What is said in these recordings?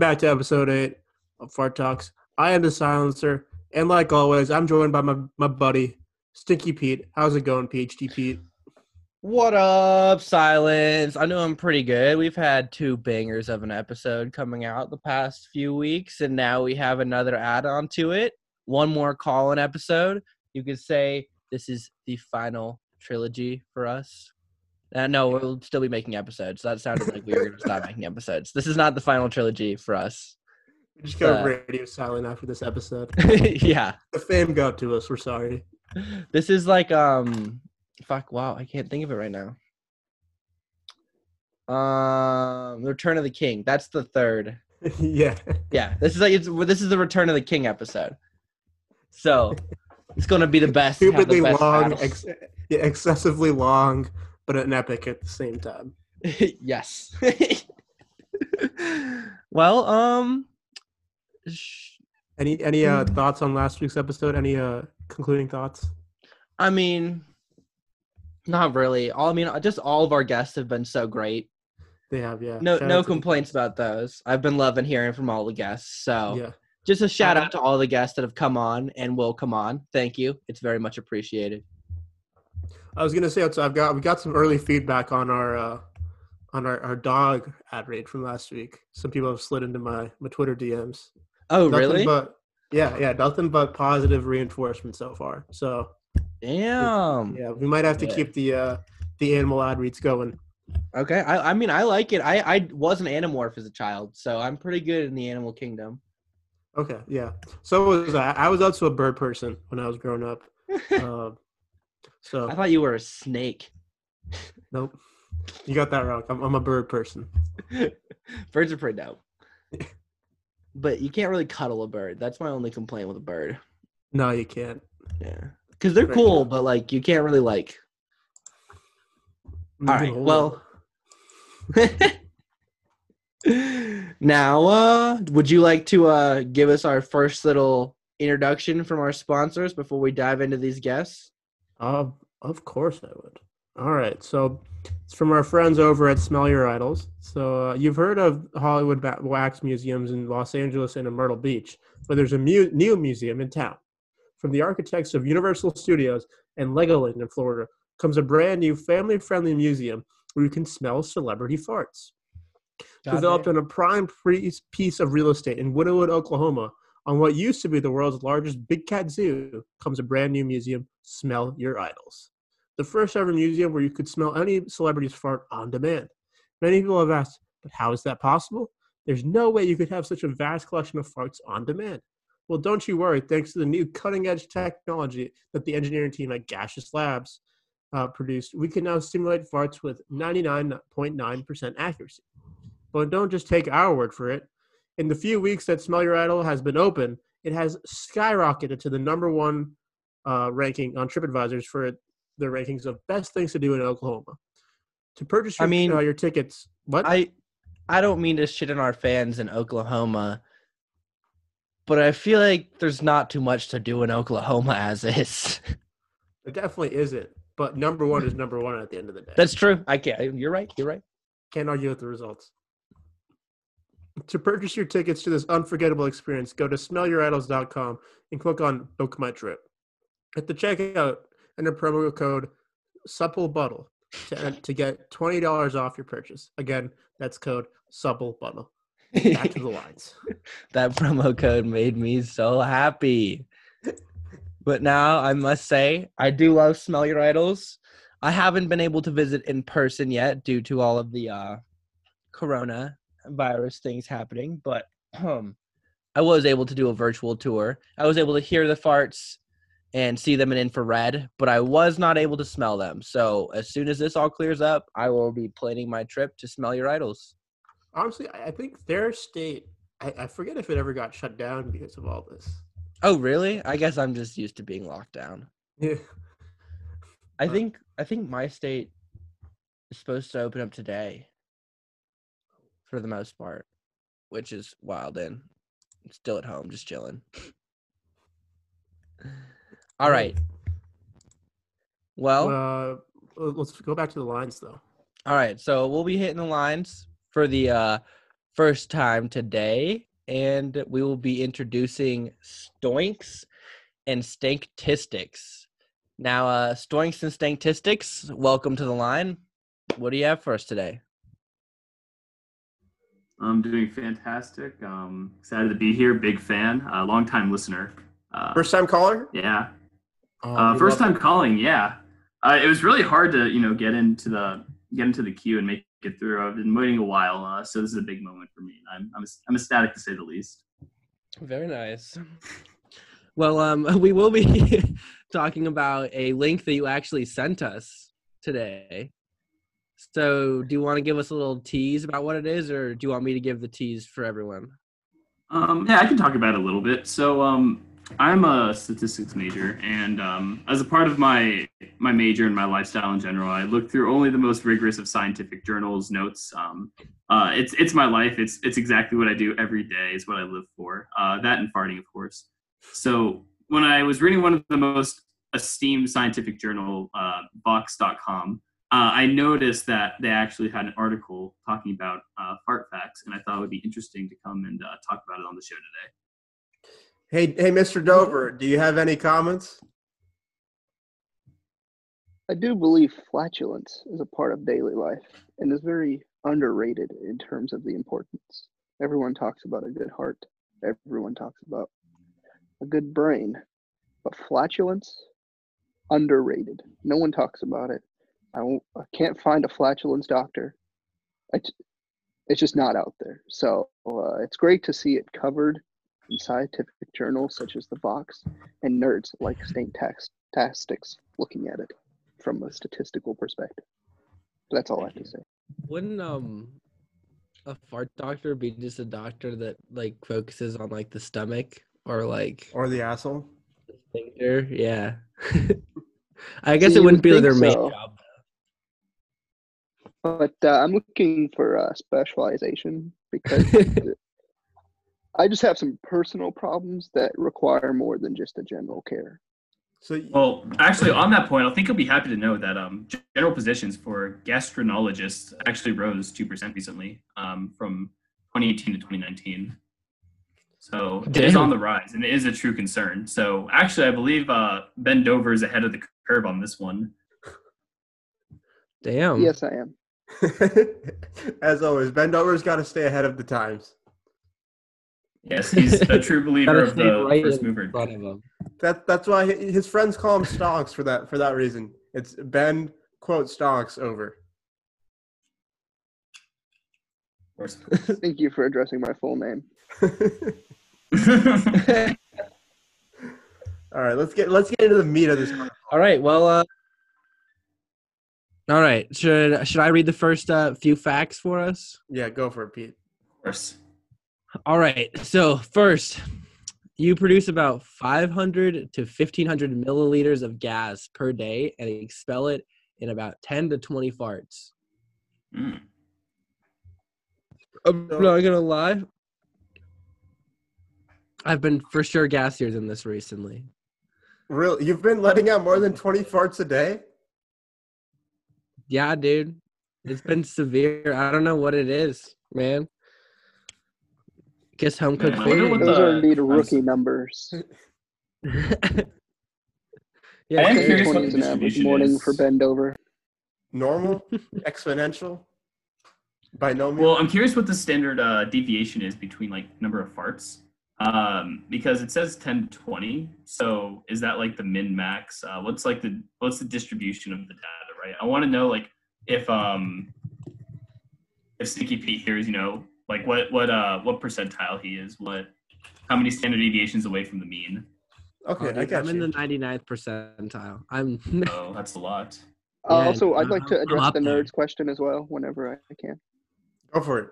back to episode eight of Fart Talks. I am the silencer, and like always, I'm joined by my, my buddy Stinky Pete. How's it going, PhD Pete? What up, Silence? I know I'm pretty good. We've had two bangers of an episode coming out the past few weeks, and now we have another add on to it. One more call in episode. You could say this is the final trilogy for us. Uh, no, we'll still be making episodes. That sounded like we were going to stop making episodes. This is not the final trilogy for us. We just got Uh, radio silent after this episode. yeah. The fame got to us. We're sorry. This is like um fuck wow, I can't think of it right now. Um the Return of the King. That's the third. yeah. Yeah, this is like it's this is the Return of the King episode. So it's gonna be the best. have the Stupidly best long, ex- yeah, excessively long, but an epic at the same time. yes. well, um, sh- Any any uh, Mm. thoughts on last week's episode? Any uh, concluding thoughts? I mean, not really. All I mean, just all of our guests have been so great. They have, yeah. No, Shout no out to the- complaints about those. I've been loving hearing from all the guests. So Yeah. just a shout Uh, out to all the guests that have come on and will come on. Thank you. It's very much appreciated. I was gonna say, so I've got we got some early feedback on our uh, on our, our dog ad rate from last week. Some people have slid into my my Twitter DMs. Oh, Nothing really? But yeah, yeah, nothing but positive reinforcement so far. So Damn. yeah, we might have to Yeah. keep the uh, the animal ad reads going. Okay. I, I mean, I like it. I, I was an animorph as a child, so I'm pretty good in the animal kingdom. Okay, yeah. So was I. I was also a bird person when I was growing up. Uh, so I thought you were a snake. nope, you got that wrong. I'm, I'm a bird person. Birds are pretty dope. But you can't really cuddle a bird. That's my only complaint with a bird. No, you can't. Yeah. Because they're cool, but like you can't really like. All right. No. Well. now, uh, would you like to uh give us our first little introduction from our sponsors before we dive into these guests? Uh, of course I would. All right, so it's from our friends over at Smell Your Idols. So uh, you've heard of Hollywood ba- wax museums in Los Angeles and in Myrtle Beach, but there's a mu- new museum in town. From the architects of Universal Studios and Legoland in Florida comes a brand new family-friendly museum where you can smell celebrity farts. Developed on a prime pre- piece of real estate in Wynnewood, Oklahoma, on what used to be the world's largest big cat zoo, comes a brand new museum, Smell Your Idols. The first ever museum where you could smell any celebrity's fart on demand. Many people have asked, but how is that possible? There's no way you could have such a vast collection of farts on demand. Well, don't you worry. Thanks to the new cutting edge technology that the engineering team at Gaseous Labs uh, produced, we can now simulate farts with 99.9% accuracy. But don't just take our word for it. In the few weeks that Smell Your Idol has been open, it has skyrocketed to the number one uh, ranking on TripAdvisors for the rankings of best things to do in Oklahoma. To purchase your, I mean, uh, your tickets, what? I I don't mean to shit on our fans in Oklahoma, but I feel like there's not too much to do in Oklahoma as is. it definitely isn't. But number one is number one at the end of the day. That's true. I can't. You're right. You're right. Can't argue with the results. To purchase your tickets to this unforgettable experience, go to smellyouridols.com and click on Book My Trip. At the checkout, enter promo code SUPPLEBUTTLE to, to get $20 off your purchase. Again, that's code SUPPLEBUTTLE. Back to the lines. that promo code made me so happy. But now I must say, I do love Smell Your Idols. I haven't been able to visit in person yet due to all of the uh, corona virus things happening, but um, I was able to do a virtual tour. I was able to hear the farts and see them in infrared, but I was not able to smell them. So as soon as this all clears up, I will be planning my trip to Smell Your Idols. Honestly, I think their state, I, I forget if it ever got shut down because of all this. Oh, really? I guess I'm just used to being locked down. Yeah. I think I think my state is supposed to open up today for the most part, which is wild and still at home, just chilling. All right. Well, Uh, let's go back to the lines though. all right. So we'll be hitting the lines for the uh first time today, and we will be introducing stoinks and stanktistics. Now, uh stoinks and stanktistics, welcome to the line. What do you have for us today? I'm doing fantastic. Um, excited to be here. Big fan. Uh, long time listener. Uh, First time caller? yeah. Oh, Uh, first love time calling. Yeah. Uh, it was really hard to you know get into the get into the queue and make it through. I've been waiting a while, uh, so this is a big moment for me. I'm I'm I'm ecstatic to say the least. Very nice. Well, um, we will be talking about a link that you actually sent us today. So, do you want to give us a little tease about what it is, or do you want me to give the tease for everyone? Um, yeah, I can talk about it a little bit. So, um, I'm a statistics major, and um, as a part of my my major and my lifestyle in general, I look through only the most rigorous of scientific journals, notes. Um, uh, it's it's my life. It's it's exactly what I do every day. Is what I live for. Uh, that and farting, of course. So, when I was reading one of the most esteemed scientific journal, uh, uh, I noticed that they actually had an article talking about uh, fart facts, and I thought it would be interesting to come and uh, talk about it on the show today. Hey, hey, Mr. Dover, do you have any comments? I do believe flatulence is a part of daily life and is very underrated in terms of the importance. Everyone talks about a good heart, everyone talks about a good brain, but flatulence, underrated. No one talks about it. I, I can't find a flatulence doctor. I t- it's just not out there. So uh, it's great to see it covered in scientific journals such as the Vox and nerds like Stanktastics looking at it from a statistical perspective. That's all I have to say. Wouldn't um a fart doctor be just a doctor that like focuses on like the stomach or like Or the asshole? sphincter? Yeah. I guess See, it wouldn't would be their think main job. But uh, I'm looking for uh, specialization because I just have some personal problems that require more than just a general care. So, Well, actually, on that point, I think you'll be happy to know that um, general positions for gastroenterologists actually rose two percent recently, um, from 2018 to 2019. So it is on the rise, and it is a true concern. So actually, I believe uh, Ben Dover is ahead of the curve on this one. Damn. Yes, I am. as always, Ben Dover's got to stay ahead of the times. Yes, he's a true believer of the right first mover. front. That that's why his friends call him Stonks for that for that reason. It's Ben quote Stonks over. Thank you for addressing my full name. All right, let's get let's get into the meat of this. All right. Well, uh, all right. Should should I read the first uh, few facts for us? Yeah, go for it, Pete. Of course. All right. So first, you produce about 500 to 1500 milliliters of gas per day and expel it in about 10 to 20 farts. Mm. I'm So- not gonna lie. I've been for sure gassier than this recently. Really, you've been letting out more than twenty farts a day? Yeah, dude. It's been severe. I don't know what it is, man. Guess home cooked Man, I wonder food. what Those the- are indeed rookie numbers. yeah, I am curious what 20 the is an average distribution morning is. for bend over. Normal, exponential, binomial. Well, I'm curious what the standard uh, deviation is between like number of farts, um, because it says 10 to 20. So is that like the min max? Uh, what's like the what's the distribution of the data, right? I want to know like if um if Sticky Pete here is you know like what what uh what percentile he is, what how many standard deviations away from the mean? okay, Oh, I dude, got I'm in you. the 99th percentile. I'm Oh, that's a lot. Uh, Yeah, also, I'd like to address up the there. nerds question as well whenever I can. Go for it.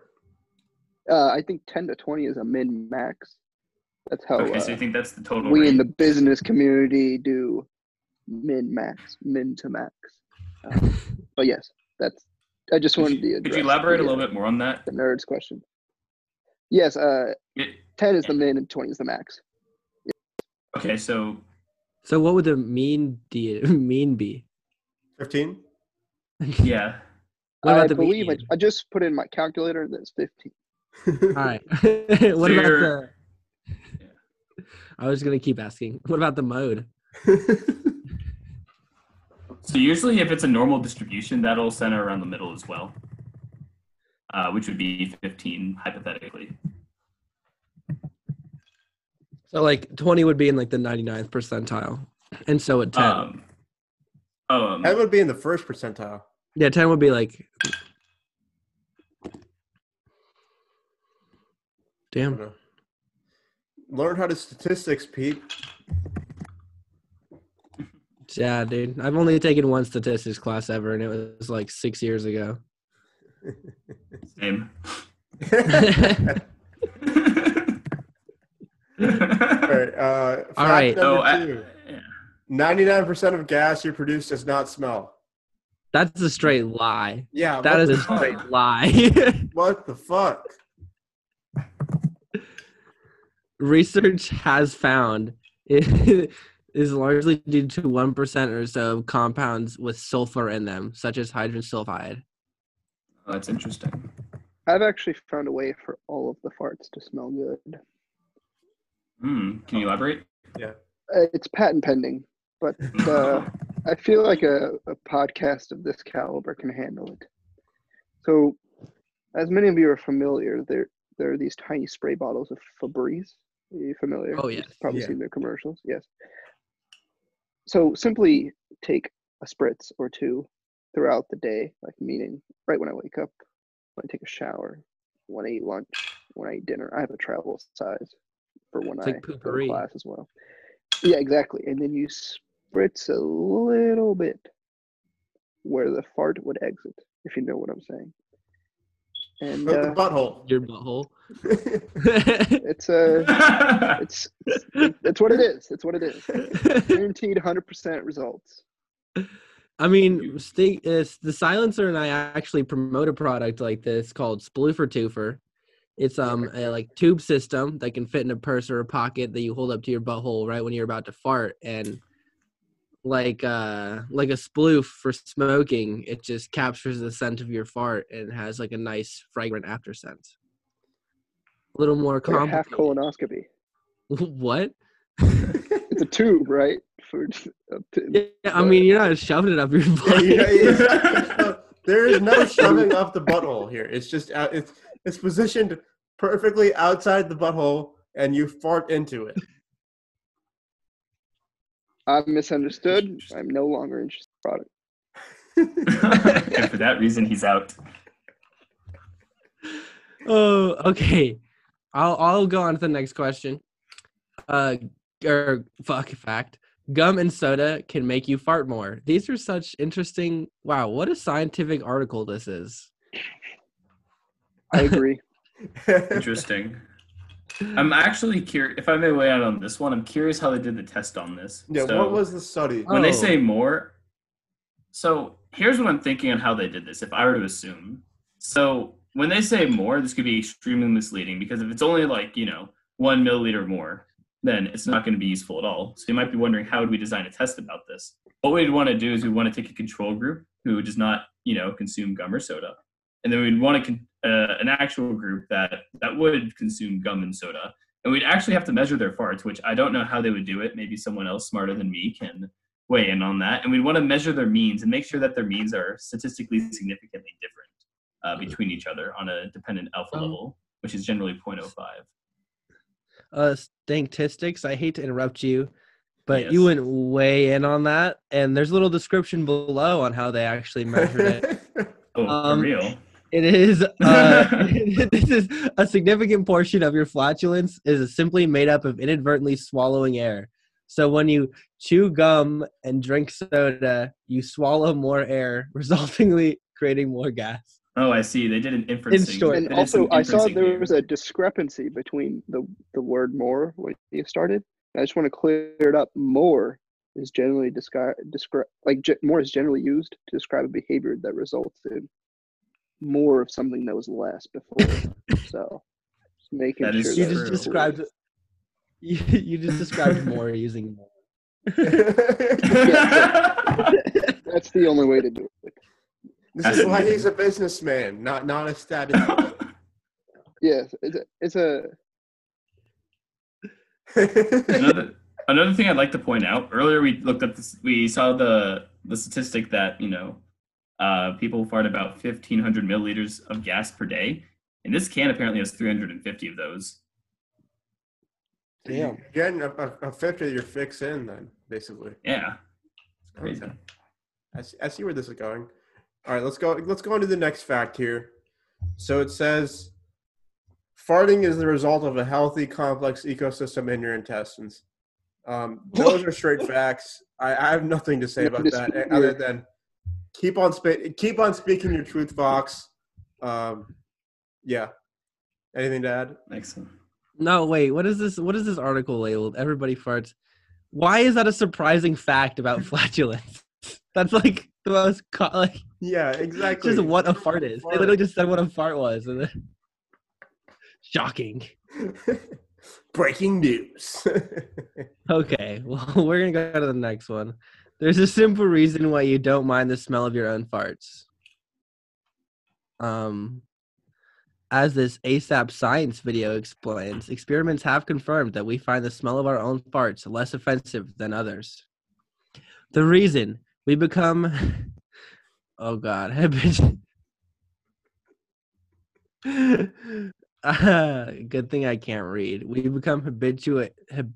Uh, I think 10 to 20 is a min max. That's how Okay, uh, so you think that's the total? we rate? in the business community do min max, min to max. Um, but yes, that's. I just wanted to. Could you address elaborate a little bit more on that? The nerds question. Yes, uh, It- ten is the min and twenty is the max. okay, so So what would the mean de- mean be? 15? yeah. What about I the believe I, median? I just put in my calculator. That's fifteen. All right. what So about you're- the? I was gonna keep asking. What about the mode? So usually, if it's a normal distribution, that'll center around the middle as well, uh, which would be 15 hypothetically. So like twenty would be in like the 99th percentile, and so would ten. Um, um, that would be in the first percentile. yeah, ten would be like. Damn. Learn how to statistics, Pete. Yeah, dude. I've only taken one statistics class ever, and it was like six years ago. same. All right. Uh, All right. Number Oh, yeah. 99% of gas you produce does not smell. That's a straight lie. Yeah. That what is the a fuck? straight lie. What the fuck? Research has found it is largely due to 1% or so of compounds with sulfur in them, such as hydrogen sulfide. Oh, that's interesting. I've actually found a way for all of the farts to smell good. Hmm. Can you elaborate? Yeah. it's patent pending, but uh, I feel like a, a podcast of this caliber can handle it. So, as many of you are familiar, there there are these tiny spray bottles of Febreze. Are you familiar? Oh, You've probably Yeah. seen their commercials. Yes. So simply take a spritz or two throughout the day, like meaning right when I wake up, when I take a shower, when I eat lunch, when I eat dinner. I have a travel size for when It's I like go to class as well. Yeah, exactly. And then you spritz a little bit where the fart would exit, if you know what I'm saying. And But the uh, butthole. Your butthole. it's uh, it's it's what it is. It's what it is. Guaranteed 100% results. I mean, sti- it's the silencer and I actually promote a product like this called Sploofer Twofer. It's um a like tube system that can fit in a purse or a pocket that you hold up to your butthole right when you're about to fart, and like uh like a sploof for smoking, it just captures the scent of your fart and has like a nice fragrant after scent. A little more Like half colonoscopy. what? It's a tube, right? For up Yeah, I mean, you're not shoving it up your butt. Yeah, yeah, yeah. there is no shoving up the butthole here. It's just out, it's it's positioned perfectly outside the butthole, and you fart into it. I'm misunderstood. I'm no longer interested in the product. and for that reason, he's out. Oh, okay. I'll I'll go on to the next question. Uh, or fuck fact. Gum and soda can make you fart more. These are such interesting. Wow, what a scientific article this is. I agree. Interesting. I'm actually curious. If I may weigh out on this one, I'm curious how they did the test on this. yeah, So- what was the study? when they Oh. say more so here's what i'm thinking on how they did this if i were to assume so when they say more this could be extremely misleading because if it's only like you know one milliliter more then it's not going to be useful at all. So you might be wondering how would we design a test about this? What we'd want to do is we want to take a control group who does not you know consume gum or soda. And then we'd want to uh, an actual group that that would consume gum and soda. And we'd actually have to measure their farts which i don't know how they would do it. Maybe someone else smarter than me can weigh in on that. And we'd want to measure their means and make sure that their means are statistically significantly different uh, between each other on a dependent alpha Um, level which is generally 0.05 Uh, statistics. I hate to interrupt you, but Yes. you went way in on that, and there's a little description below on how they actually measured it. oh Um, for real It is uh, this is a significant portion of your flatulence is simply made up of inadvertently swallowing air. So when you chew gum and drink soda, you swallow more air, resultingly creating more gas. Oh i see they did an inference short. And also, I saw there was a discrepancy between the, the word more when you started. I just want to clear it up. More is generally describe describe like ge- more is generally used to describe a behavior that results in more of something that was less before. so just making That is sure You just true. described you, you just described more using more. that's the only way to do it. This is why he's a businessman, not not a statistician. Yes, it's a, it's a another another thing I'd like to point out earlier we looked at this we saw the the statistic that you know uh, people fart about 1500 milliliters of gas per day and this can apparently has 350 of those Damn. Getting a, a, a fifth of your fix in, then basically. yeah crazy Okay. I see, I see where this is going. All right, let's go. Let's go on to the next fact here. So it says, farting is the result of a healthy, complex ecosystem in your intestines. Um, those are straight facts. I, I have nothing to say about that other than keep on spe- keep on speaking your truth, Vox. Um, yeah. Anything to add? excellent No, wait. What is this? What is this article labeled? Everybody farts. Why is that a surprising fact about flatulence? That's like the most co- like Yeah, exactly. just what a fart is. They literally just said what a fart was. and then- Shocking. Breaking news. Okay, well, we're gonna go to the next one. There's a simple reason why you don't mind the smell of your own farts. Um, as this ASAP science video explains, experiments have confirmed that we find the smell of our own farts less offensive than others. The reason we become, oh god, Ah, good thing I can't read. We become habituate. Hab-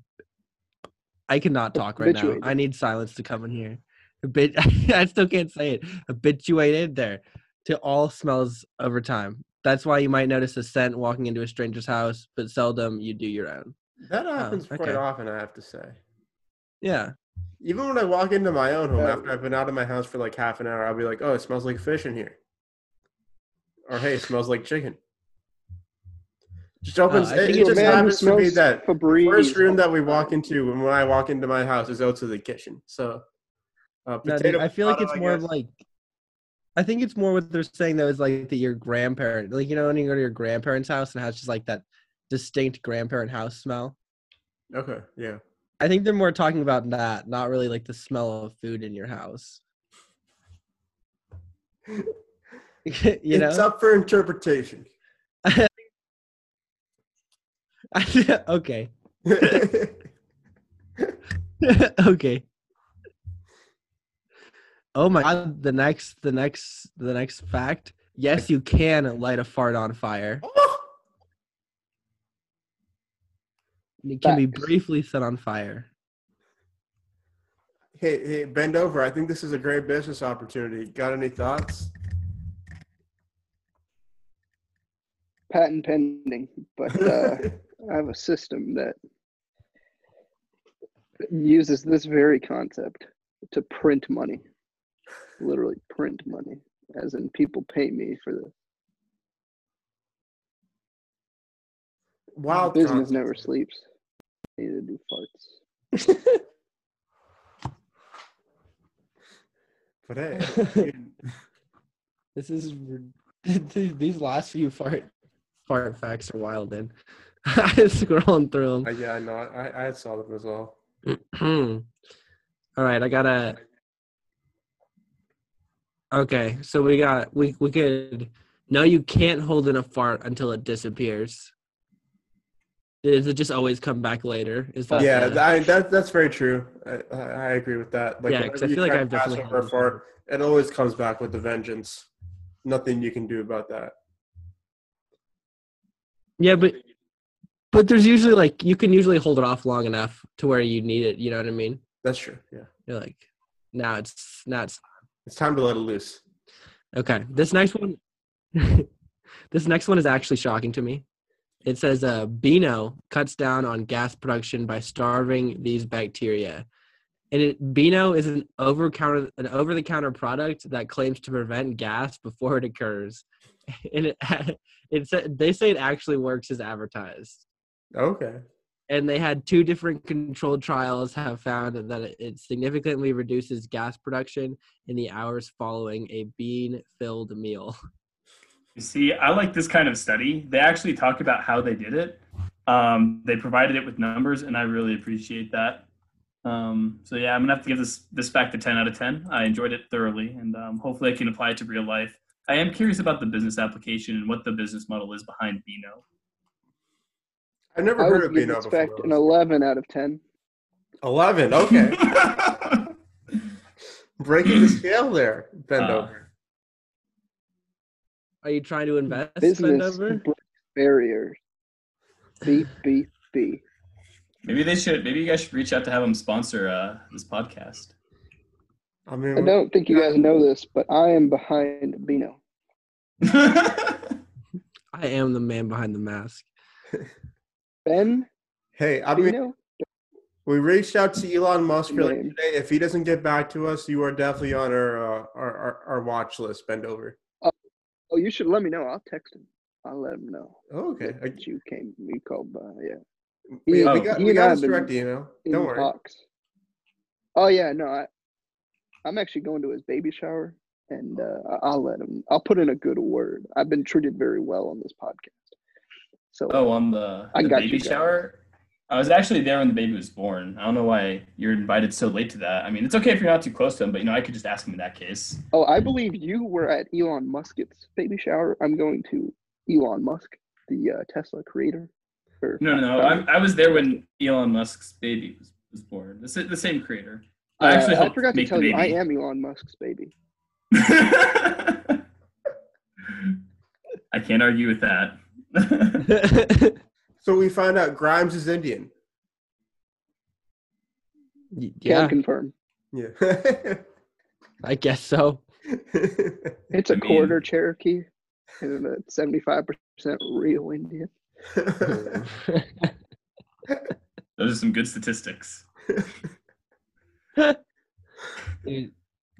I cannot talk right now. I need silence to come in here. Habit- I still can't say it. Habituated there to all smells over time. That's why you might notice a scent walking into a stranger's house, but seldom you do your own. that happens quite okay. often, I have to say. Yeah. Even when I walk into my own home Uh, after I've been out of my house for like half an hour, I'll be like, "Oh, it smells like fish in here," or "Hey, it smells like chicken." Just opens. I it, it just happens to be that Febreze first room that we walk into when, when I walk into my house is out to the kitchen. So, uh, No, potato. dude, I feel like it's more of like I think it's more what they're saying though is like that your grandparent like you know when you go to your grandparents' house and it has just like that distinct grandparent house smell. Okay, yeah. I think they're more talking about that, not really like the smell of food in your house. you know? it's up for interpretation. okay. okay. Oh my god, the next the next the next fact. Yes, you can light a fart on fire. Oh! It can be briefly set on fire. hey, hey, bend over. I think this is a great business opportunity. Got any thoughts? patent pending, but uh, I have a system that uses this very concept to print money. Literally print money, as in people pay me for this. Wild Business concept. never sleeps. Neither do farts. But hey, This is these last few fart fart facts are wild. Then I scrolling through I, yeah, I know. I, I saw them as well. them. All right, I gotta. Okay, so we got we we could. No, you can't hold in a fart until it disappears. Does it just always come back later? Is that yeah, the- I, that that's very true. I, I agree with that. Like, Yeah, 'cause whenever I feel like I've definitely over a had this fart, it always comes back with a vengeance. Nothing you can do about that. yeah, but but there's usually like you can usually hold it off long enough to where you need it. You know what I mean? That's true. Yeah, You're like, now it's now it's it's time to let it loose. Okay, this next one, this next one is actually shocking to me. It says, uh, "Beano cuts down on gas production by starving these bacteria." And it, Beano is an over counter an over the counter product that claims to prevent gas before it occurs, and it it said they say it actually works as advertised. Okay. and they had two different controlled trials have found that it- it significantly reduces gas production in the hours following a bean-filled meal. You see, I like this kind of study. They actually talk about how they did it. Um, they provided it with numbers, and I really appreciate that. Um, so yeah, I'm gonna have to give this this fact a 10 out of 10. I enjoyed it thoroughly, and um, hopefully I can apply it to real life. I am curious about the business application and what the business model is behind Beano. I've never I heard would of give Beano this before. an 11 out of 10. Eleven. Okay, breaking the scale there. Bend Uh, over. Are you trying to invest, Business Bendover? breaks barriers. Beep, beep, beep. maybe they should. Maybe you guys should reach out to have them sponsor uh, this podcast. I mean, I don't think you guys know this, but I am behind Beano. I am the man behind the mask. Ben hey, I mean, Beano? we reached out to Elon Musk earlier today. If he doesn't get back to us, you are definitely on our uh, our, our our watch list. Bend over. Oh, you should let me know. I'll text him. I'll let him know. Oh, okay. I, that you came, you called by. Yeah. we, He- we oh, got, he we got have his been direct email. Don't worry. talks. Oh yeah, no, I, I'm actually going to his baby shower, and uh, I- I'll let him. I'll put in a good word. I've been treated very well on this podcast. So oh, on the, I the got baby you guys. shower. I was actually there when the baby was born. I don't know why you're invited so late to that. I mean, it's okay if you're not too close to him, but you know, I could just ask him in that case. Oh, I believe you were at Elon Musk's baby shower. I'm going to Elon Musk, the uh, Tesla creator. Or No, no, no. I, I was there when Elon Musk's baby was, was born. The, the same creator. Uh, I actually I helped forgot to tell the you, I am Elon Musk's baby. I can't argue with that. So we find out Grimes is Indian. Y- Can yeah, confirm. Yeah. I guess so. It's a I mean- quarter Cherokee and a 75% real Indian. Those are some good statistics. Dude,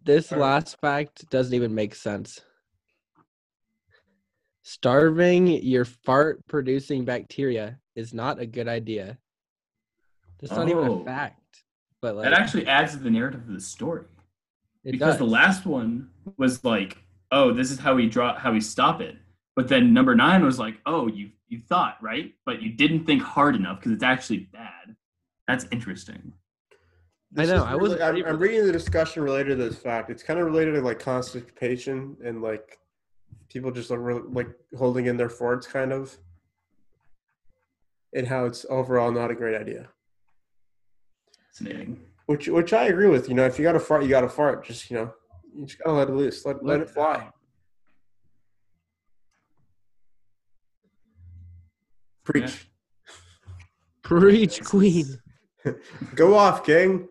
this All right. last fact doesn't even make sense. Starving your fart producing bacteria is not a good idea. That's not even Oh. a fact. But like That actually adds to the narrative of the story. it because does. the last one was like, oh, this is how we draw, how we stop it. But then number nine was like, oh, you you thought right, but you didn't think hard enough because it's actually bad. That's interesting. I know, is I wasn't really- I'm, I'm reading the discussion related to this fact. It's kind of related to like constipation and like people just like, really, like holding in their farts, kind of, and how it's overall not a great idea. Fascinating. Which which I agree with. You know, if you got a fart, you got a fart. Just you know, you just gotta let it loose. Let let it fly. Preach. Preach, queen. Go off, gang.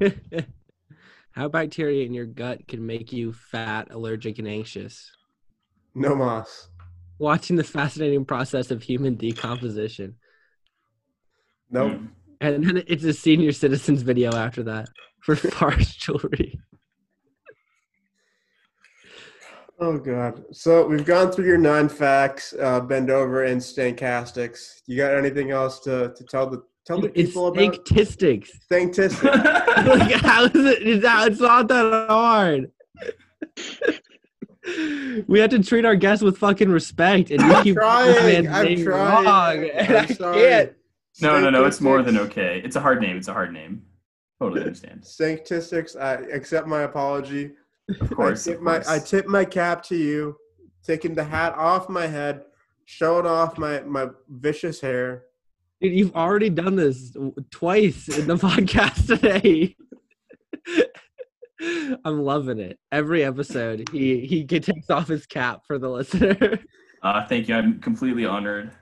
How bacteria in your gut can make you fat, allergic, and anxious. No mas. Watching the fascinating process of human decomposition. Nope. Hmm. And then it's a senior citizens video after that for farce jewelry. Oh god. So we've gone through your nine facts, uh, bend over and stankastics. You got anything else to, to tell the tell the It's people about statistics. Stanktistic? like, how is it? It's not, it's not that hard. we have to treat our guests with fucking respect, and you I'm keep trying. I'm trying. wrong, I'm I can't. no, no, no. It's more than okay. It's a hard name. It's a hard name. Totally understand. Stanktistics, I accept my apology. Of course. I tip my. I tip my cap to you, taking the hat off my head, showing off my my vicious hair. Dude, you've already done this twice in the podcast today. I'm loving it. Every episode, he he takes off his cap for the listener. Uh, thank you. I'm completely honored.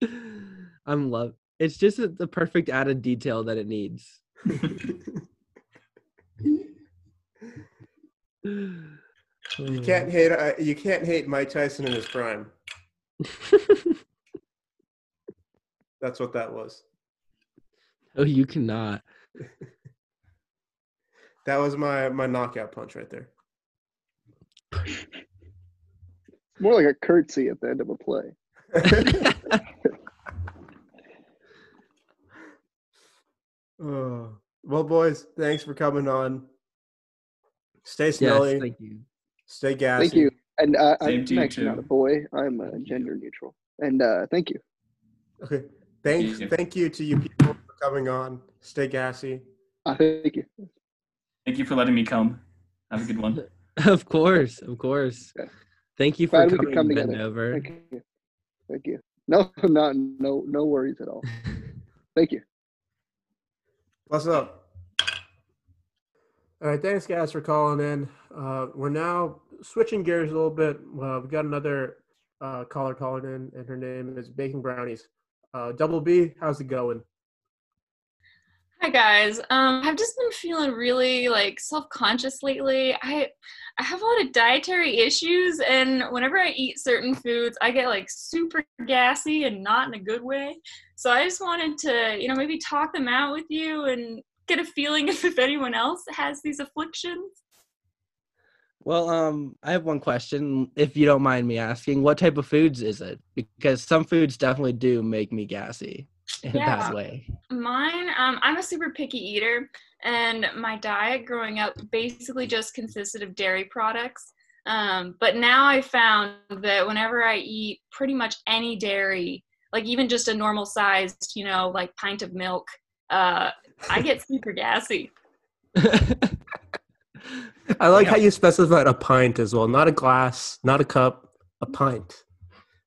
I'm love. It's just a- the perfect added detail that it needs. You can't hate uh, you can't hate Mike Tyson in his prime. That's what that was. oh, you cannot. That was my my knockout punch right there. More like a curtsy at the end of a play. Oh. Well, boys, thanks for coming on. Stay Yes, smelly. thank you. stay gassy. Thank you. And uh, I'm to you, actually not a boy. I'm uh, gender neutral. And uh, thank you. Okay. Thanks. you. Thank you to you people for coming on. Stay gassy. Uh, thank you. Thank you for letting me come. Have a good one. Of course, of course. Okay. Thank you for Glad we could coming, come Ben together. over. Thank you. Thank you. No, not no no worries at all. Thank you. What's up? All right, thanks guys for calling in. Uh, we're now switching gears a little bit. Uh, we've got another uh, caller calling in, and her name is Baking Brownies. Uh, Double B, how's it going? Hi guys. Um, I've just been feeling really like self-conscious lately. I I have a lot of dietary issues, and whenever I eat certain foods, I get like super gassy and not in a good way. So I just wanted to, you know, maybe talk them out with you and get a feeling if, if anyone else has these afflictions. Well, um, I have one question, if you don't mind me asking. What type of foods is it? Because some foods definitely do make me gassy in a Yeah. bad way. Mine, um, I'm a super picky eater, and my diet growing up basically just consisted of dairy products. Um, but now I found that whenever I eat pretty much any dairy, like even just a normal sized, you know, like pint of milk, uh, I get super gassy. I like Yeah. how you specified a pint as well, not a glass, not a cup, a pint.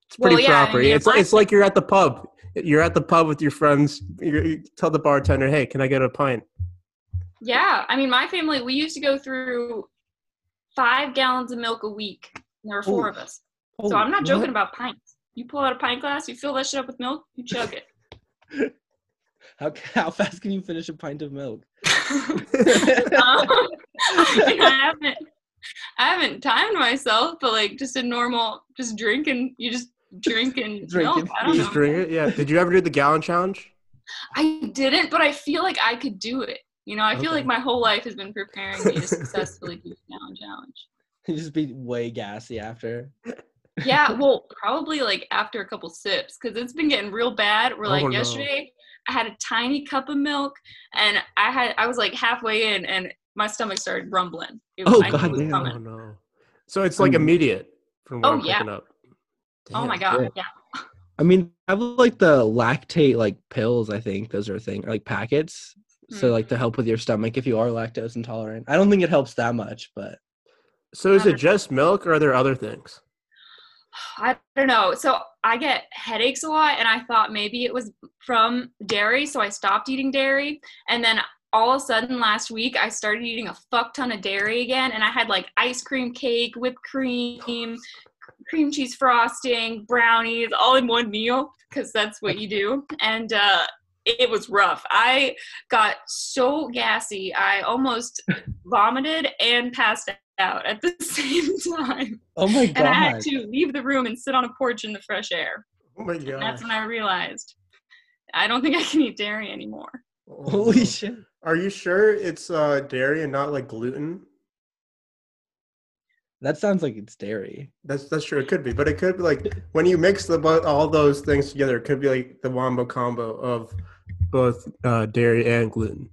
It's Well, pretty yeah, I proper. mean, it's if it's like you're at the pub. You're at the pub with your friends. You, you tell the bartender, "Hey, can I get a pint?" Yeah, I mean, my family, we used to go through five gallons of milk a week. And there were four Oh, of us. oh, So I'm not joking what? about pints. You pull out a pint glass, you fill that shit up with milk, you chug it. How, how fast can you finish a pint of milk? um, I, mean, I haven't I haven't timed myself, but like just a normal just drinking you just drinking milk. Drinking. I don't just know. drink it. Yeah. Did you ever do the gallon challenge? I didn't, but I feel like I could do it. You know, I feel like my whole life has been preparing me to successfully do the gallon challenge. You just be way gassy after. Yeah, well, probably like after a couple sips because it's been getting real bad. We're Oh, like no. yesterday, I had a tiny cup of milk, and I had I was like halfway in, and my stomach started rumbling. It was, Oh, I knew it God was damn. Oh no. So it's like Um, immediate from what oh, I'm yeah. picking up. Oh my god, Yeah. yeah. I mean, I have like the Lactaid like pills. I think those are a thing, or, like packets. So Mm. like to help with your stomach if you are lactose intolerant. I don't think it helps that much, but So is it just milk, or are there other things? I don't know. So I get headaches a lot, and I thought maybe it was from dairy, so I stopped eating dairy. And then all of a sudden last week, I started eating a fuck ton of dairy again, and I had like ice cream cake, whipped cream, cream cheese frosting, brownies, all in one meal because that's what you do. And uh, it was rough. I got so gassy, I almost vomited and passed out at the same time oh my god! and I had to leave the room and sit on a porch in the fresh air. Oh my god. that's when I realized I don't think I can eat dairy anymore. Oh, holy shit! Are you sure it's uh, dairy and not like gluten? That sounds like it's dairy. That's that's true. It could be, but it could be like when you mix the all those things together, it could be like the wombo combo of Both uh, dairy and gluten.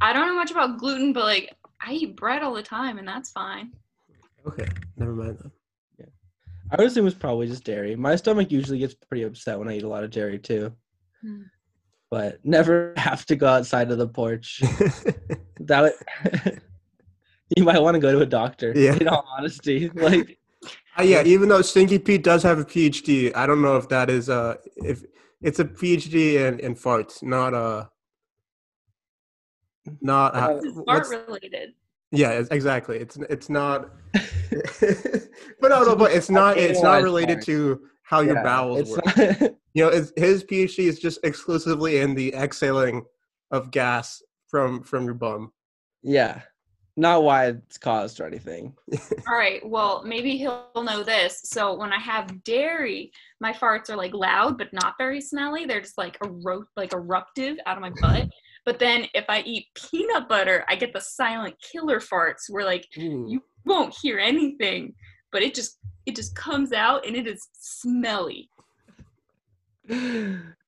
I don't know much about gluten, but like I eat bread all the time, and that's fine. Okay, never mind then. I would assume it's probably just dairy. My stomach usually gets pretty upset when I eat a lot of dairy too. Hmm. But never have to go outside of the porch. that would, you might want to go to a doctor. Yeah. In all honesty, like Uh, yeah, even though Stinky Pete does have a PhD, I don't know if that is uh if it's a PhD in, in farts, not uh not uh, This is what's- fart related. yeah, it's- exactly. It's it's not But no, no, but it's not it's not related to how your yeah, bowels it's work. not- You know, it's, his PhD is just exclusively in the exhaling of gas from from your bum. yeah, not why it's caused or anything. All right, well maybe he'll know this. So when I have dairy, my farts are like loud but not very smelly. They're just like ero- like eruptive out of my butt. But then if I eat peanut butter, I get the silent killer farts where like Ooh. you won't hear anything, but it just it just comes out and it is smelly.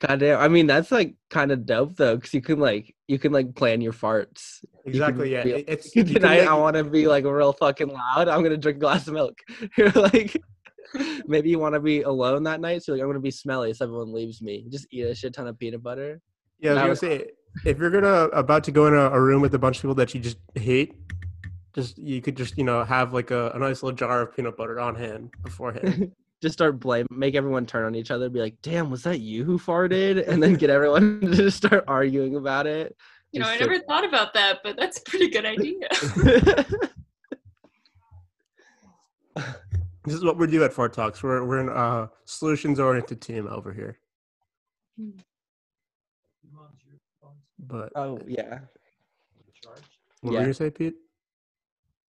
Goddamn. I mean, that's like kind of dope though, because you can like you can like plan your farts. You can Exactly. Yeah. be- It's you Tonight make- I want to be like real fucking loud. I'm gonna drink a glass of milk. You're like, maybe you want to be alone that night, so like I'm gonna be smelly, so everyone leaves me. Just eat a shit ton of peanut butter. Yeah, I was gonna say if you're gonna about to go in a, a room with a bunch of people that you just hate, just you could just you know have like a, a nice little jar of peanut butter on hand beforehand. Just start blame, make everyone turn on each other. Be like, "Damn, was that you who farted?" And then get everyone to just start arguing about it. You know, I Just never thought about that, but that's a pretty good idea. this is what we do at Fart Talks. We're we're an uh, solutions oriented team over here. But oh yeah. what were you say, Pete?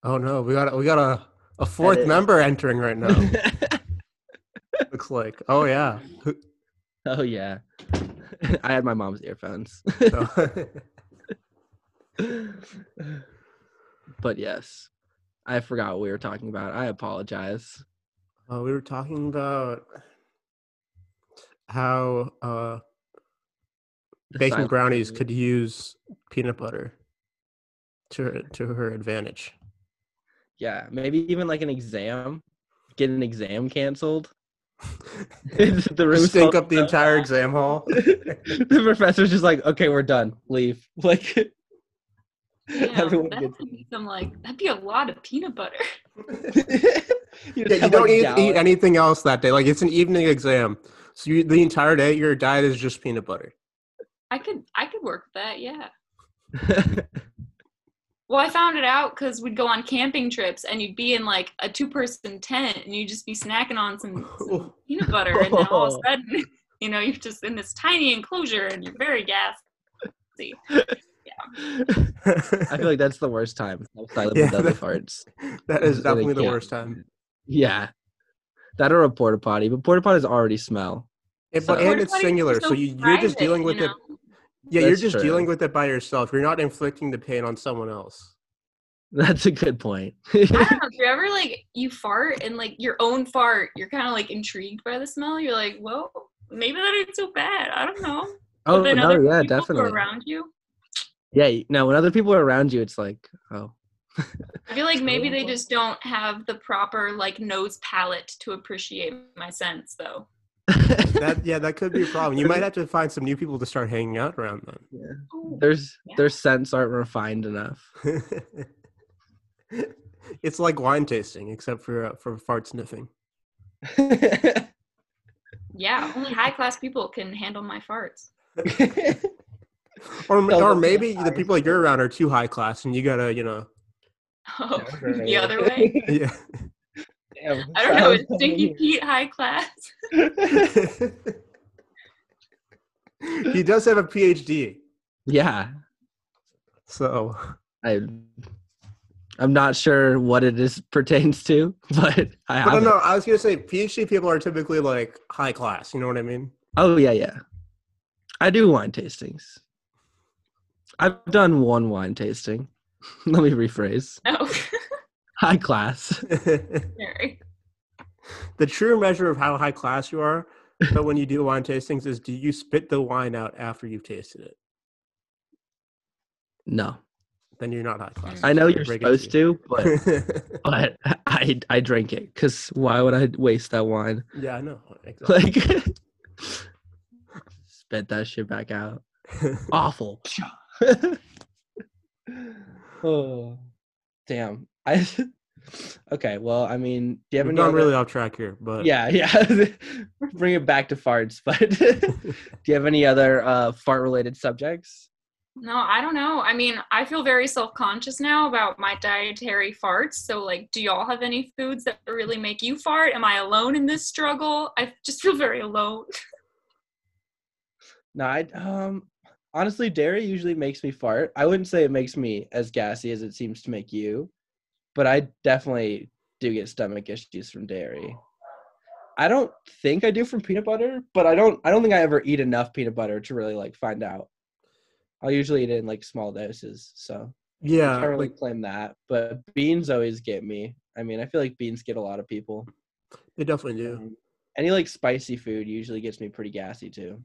Oh no, we got a- we got a a fourth member entering right now. Looks like. Oh yeah. Oh yeah. I had my mom's earphones. but yes, I forgot what we were talking about. I apologize. Uh, we were talking about how uh, baking brownies could use peanut butter to her, to her advantage. Yeah, maybe even like an exam. Get an exam canceled. the room Stink up the entire exam hall. the professor's just like, okay, we're done. Leave. Like Damn, everyone that gets. would be some like that'd be a lot of peanut butter. you, Yeah, you don't eat, eat anything else that day. Like it's an evening exam, so you, the entire day your diet is just peanut butter. I could I could work with that, yeah. Well, I found it out because we'd go on camping trips and you'd be in like a two person tent and you'd just be snacking on some, some peanut butter. And then all of a oh. sudden, you know, you're just in this tiny enclosure and you're very gassy. Yeah. I feel like that's the worst time. Silent Yeah, that- farts. that is definitely the worst time. Yeah. That or a porta potty, but porta potties already smell. It- but So- and it's Porta potties are singular, so you, you're just private, dealing you with it. Know? Yeah, you're just true. dealing with it by yourself. You're not inflicting the pain on someone else. That's a good point. I don't know. If you ever like you fart and like your own fart, you're kind of like intrigued by the smell. You're like, well, maybe that ain't so bad. I don't know. oh but then no, other yeah, people who are definitely. around you, Yeah, y- no, when other people are around you, it's like, oh. I feel like maybe they just don't have the proper like nose palate to appreciate my sense, though. That yeah, that could be a problem. You might have to find some new people to start hanging out around Ooh. There's Yeah. their scents aren't refined enough. it's like wine tasting, except for uh, for fart sniffing. Yeah, only high class people can handle my farts. Or m- Tell or maybe high the people you're around are too high class, and you gotta you know Oh, the other way. yeah. Damn, I don't know. Is Stinky. Pete high class? he does have a PhD, Yeah, so I, I'm not sure what it is pertains to, but I but have. no, it. no, I was gonna say PhD people are typically like high class. You know what I mean? Oh yeah, yeah. I do wine tastings. I've done one wine tasting. Let me rephrase. No. Oh. High class. Sorry. the true measure of how high class you are, but when you do wine tastings, is do you spit the wine out after you've tasted it? No, Then you're not high class. I know you're Break it supposed to, but but I I drink it because why would I waste that wine? yeah, I know. Exactly. Like, spit that shit back out. Awful. oh, damn. I. Okay, well, I mean, do you have We've any gone other- really off track here, but Yeah, yeah. Bring it back to farts, but do you have any other uh, fart related subjects? No, I don't know. I mean, I feel very self conscious now about my dietary farts. So, like, do y'all have any foods that really make you fart? Am I alone in this struggle? I just feel very alone. No, I um honestly dairy usually makes me fart. I wouldn't say it makes me as gassy as it seems to make you, but I definitely do get stomach issues from dairy. I don't think I do from peanut butter, but I don't I don't think I ever eat enough peanut butter to really like find out. I'll usually eat it in like small doses, so I yeah, can't really like claim that. But beans always get me. I mean, I feel like beans get a lot of people. they definitely do. Um, Any like spicy food usually gets me pretty gassy too.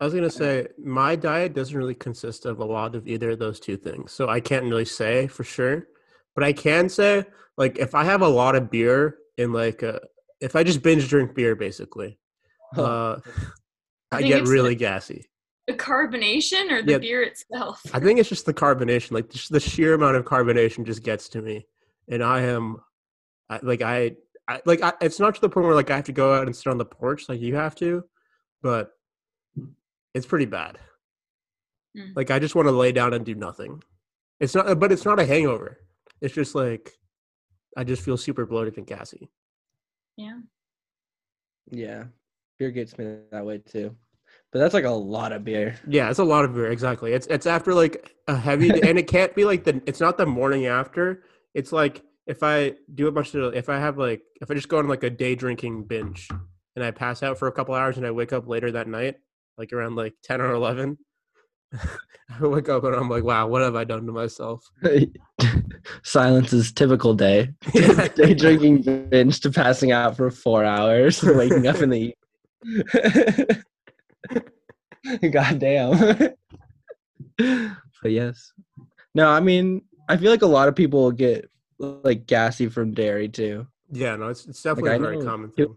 I was gonna say my diet doesn't really consist of a lot of either of those two things, so I can't really say for sure. But I can say, like, if I have a lot of beer and like, uh, if I just binge drink beer, basically, uh, I, think get really the- gassy. The carbonation or the Yeah. beer itself? I think it's just the carbonation, like just the sheer amount of carbonation, just gets to me, and I am, I, like, I, I like, I, it's not to the point where like I have to go out and sit on the porch like you have to, but it's pretty bad. Mm. Like I just want to lay down and do nothing. It's not, but it's not a hangover. It's just like I just feel super bloated and gassy. Yeah. Yeah, beer gets me that way too. But that's like a lot of beer. Yeah, it's a lot of beer. Exactly. It's it's after like a heavy, day, and it can't be like the. It's not the morning after. It's like if I do a bunch of if I have like if I just go on like a day drinking binge and I pass out for a couple hours and I wake up later that night, like around like ten or eleven. I wake up and I'm like, wow, what have I done to myself? Silence is typical day. day drinking binge to passing out for four hours, waking up in the God damn. but yes. No, I mean, I feel like a lot of people get like gassy from dairy too. Yeah, no, it's it's definitely I a very know common two- thing.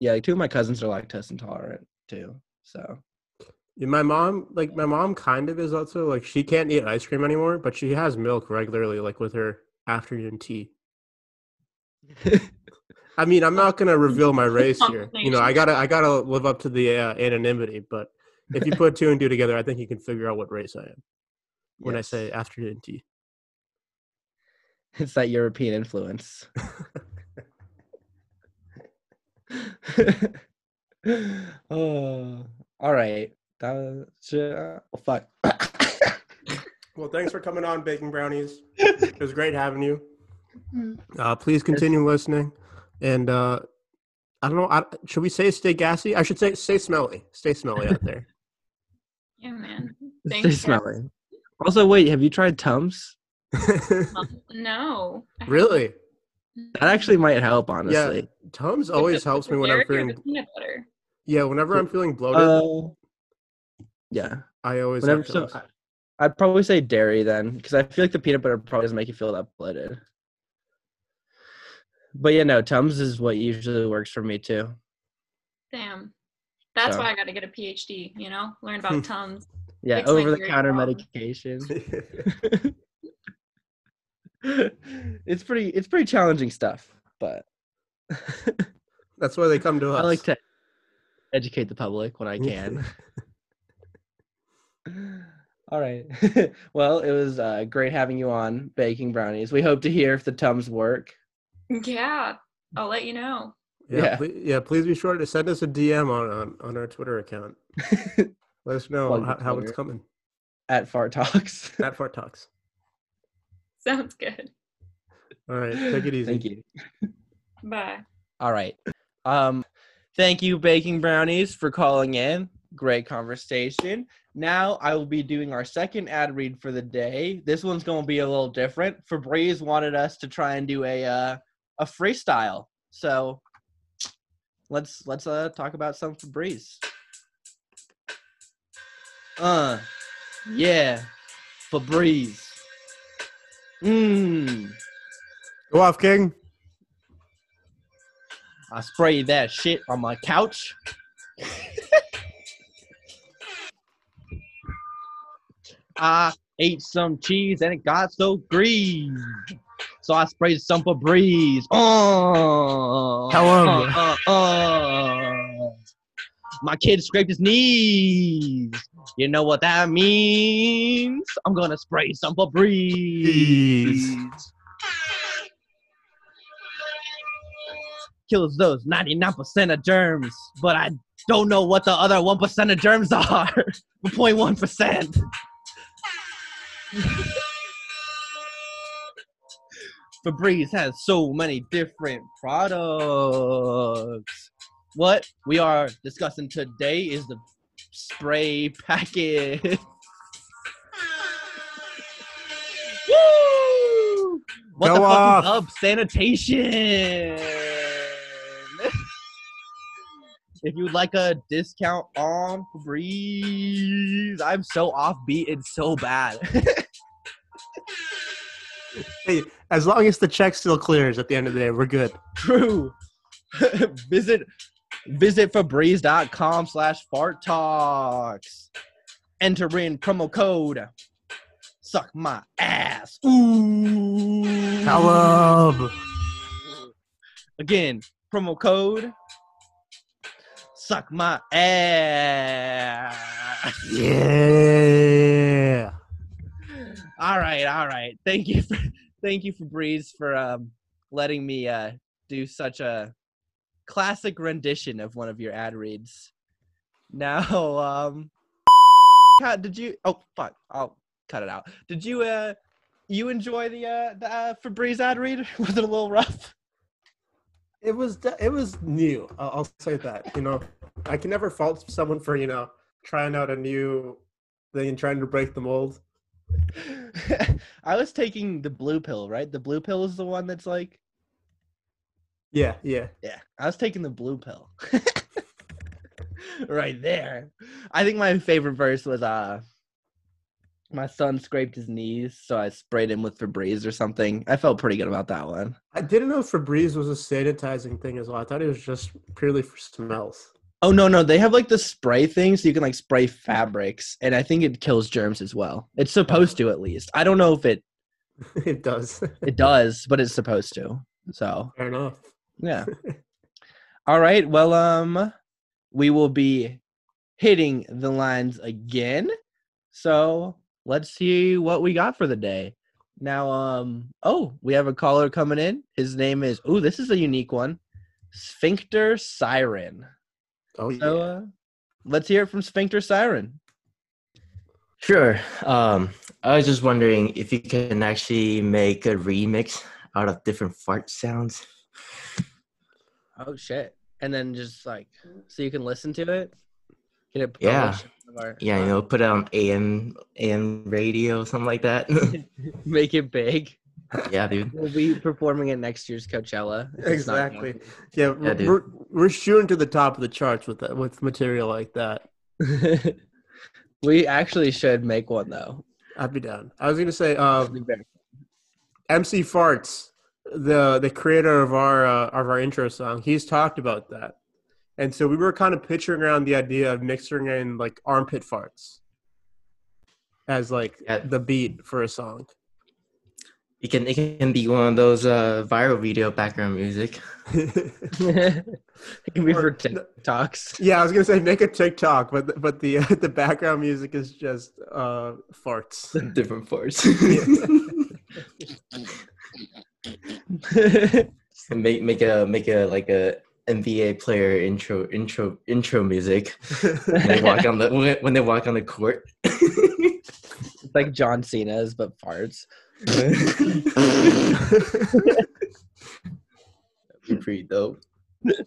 Yeah, like two of my cousins are lactose intolerant too. So Yeah, my mom, like my mom, kind of is also like she can't eat ice cream anymore, but she has milk regularly, like with her afternoon tea. I mean, I'm not gonna reveal my race here. You know, I gotta, I gotta live up to the uh, anonymity. But if you put two and two together, I think you can figure out what race I am when I say afternoon tea. it's that European influence. oh, all right. That was, uh, oh, fuck. Well, thanks for coming on, Baking Brownies. It was great having you. Uh, please continue listening, and uh, I don't know. I, should we say stay gassy? I should say stay smelly. Stay smelly out there. Yeah, man. Stay Thanks, smelly. Also, wait, have you tried Tums? Um, no. Really? That actually might help, Yeah, honestly. Tums always helps me when I'm feeling. the peanut butter. Yeah, whenever I'm feeling bloated, Uh, yeah. I always Whenever, have so I, I'd probably say dairy then, because I feel like the peanut butter probably doesn't make you feel that bloated. But yeah, no, Tums is what usually works for me too. Damn. That's So- why I got to get a PhD, you know? Learn about Tums. Yeah, Fix over the counter medication. it's pretty it's pretty challenging stuff, but That's why they come to us. I like to educate the public when I can. All right. well, it was uh, great having you on baking brownies. We hope to hear if the tums work. Yeah. I'll let you know. Yeah, Yeah. ple- yeah. Please be sure to send us a DM on on, on our Twitter account. Let us know how, how it's coming. At Fart Talks. At Fart Talks. Sounds good. All right, take it easy. Thank you. Bye. All right. Um, thank you, Baking Brownies, for calling in. Great conversation. Now I will be doing our second ad read for the day. This one's going to be a little different. Febreze wanted us to try and do a uh, a freestyle, so let's let's uh, talk about some Febreze. Uh, yeah, Febreze. Mmm. Go off, King. I spray that shit on my couch. I ate some cheese and it got so greasy. So I sprayed some Febreze. Oh, Tell 'em. uh, uh, uh. My kid scraped his knees. You know what that means? I'm gonna spray some Febreze. Kills those 99% of germs, but I don't know what the other 1% of germs are. 0.1%. Febreze has so many different products. What we are discussing today is the spray packet. Woo! What Go the off. fuck is up sanitation? If you'd like a discount on Febreze, I'm so offbeat. It's so bad. Hey, as long as the check still clears at the end of the day, we're good. True. visit visit Febreze.com slash fart talks. Enter in promo code. Suck my ass. Ooh. Hello. Again, promo code. Suck my ass. Yeah. All right, all right. Thank you for thank you Febreze for um letting me uh do such a classic rendition of one of your ad reads. Now, um did you oh fuck, I'll cut it out. Did you uh you enjoy the uh the uh, Febreze ad read? Was it a little rough? It was it was new. I'll, I'll say that. You know, I can never fault someone for you know trying out a new thing and trying to break the mold. I was taking the blue pill, right? The blue pill is the one that's like Yeah, yeah. Yeah, I was taking the blue pill. right there. I think my favorite verse was uh my son scraped his knees, so I sprayed him with Febreze or something. I felt pretty good about that one. I didn't know Febreze was a sanitizing thing as well. I thought it was just purely for smells. Oh no, no, they have like the spray thing so you can like spray fabrics and I think it kills germs as well. It's supposed to at least. I don't know if it it does. it does, but it's supposed to. So, Fair enough. Yeah. All right. Well, um, we will be hitting the lines again. So let's see what we got for the day. Now, um, oh, we have a caller coming in. His name is oh, this is a unique one, Sphincter Siren. Oh yeah. So uh, let's hear it from Sphincter Siren. Sure. Um, I was just wondering if you can actually make a remix out of different fart sounds. Oh shit! And then just like so you can listen to it. Get it Yeah. published in one of our- Yeah, you know, put it on AM AM radio, something like that. make it big. Yeah, dude. We'll be performing at next year's Coachella. if it's not Exactly. Yeah, Yeah, dude. we're we're shooting to the top of the charts with that with material like that. we actually should make one though. I'd be down. I was gonna say, uh, It'd be very- MC Farts, the the creator of our uh, of our intro song, he's talked about that, and so we were kind of picturing around the idea of mixing in like armpit farts as like Yeah. the beat for a song. It can it can be one of those uh, viral video background music. it can be for TikToks. yeah, I was gonna say make a TikTok, but the, but the uh, the background music is just uh, farts. different farts. and make make a make a like a NBA player intro intro intro music when they walk on the when, when they walk on the court. It's like John Cena's but farts. That'd be pretty dope. That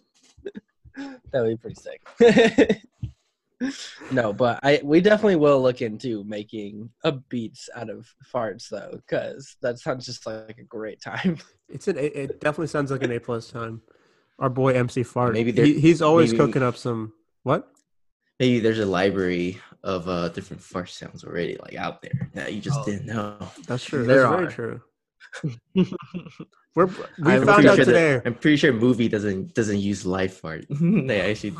would be pretty sick. no, but I we definitely will look into making a beats out of farts though, because that sounds just like a great time. It's an it it definitely sounds like an A plus time. Our boy MC Fart, Maybe there- he, he's always maybe- cooking up some what? Maybe there's a library of uh, different fart sounds already like out there that you just Oh. didn't know. That's true. There That's are. very true. We're, we I'm found out sure that- today. I'm pretty sure movie doesn't doesn't use live fart. they actually,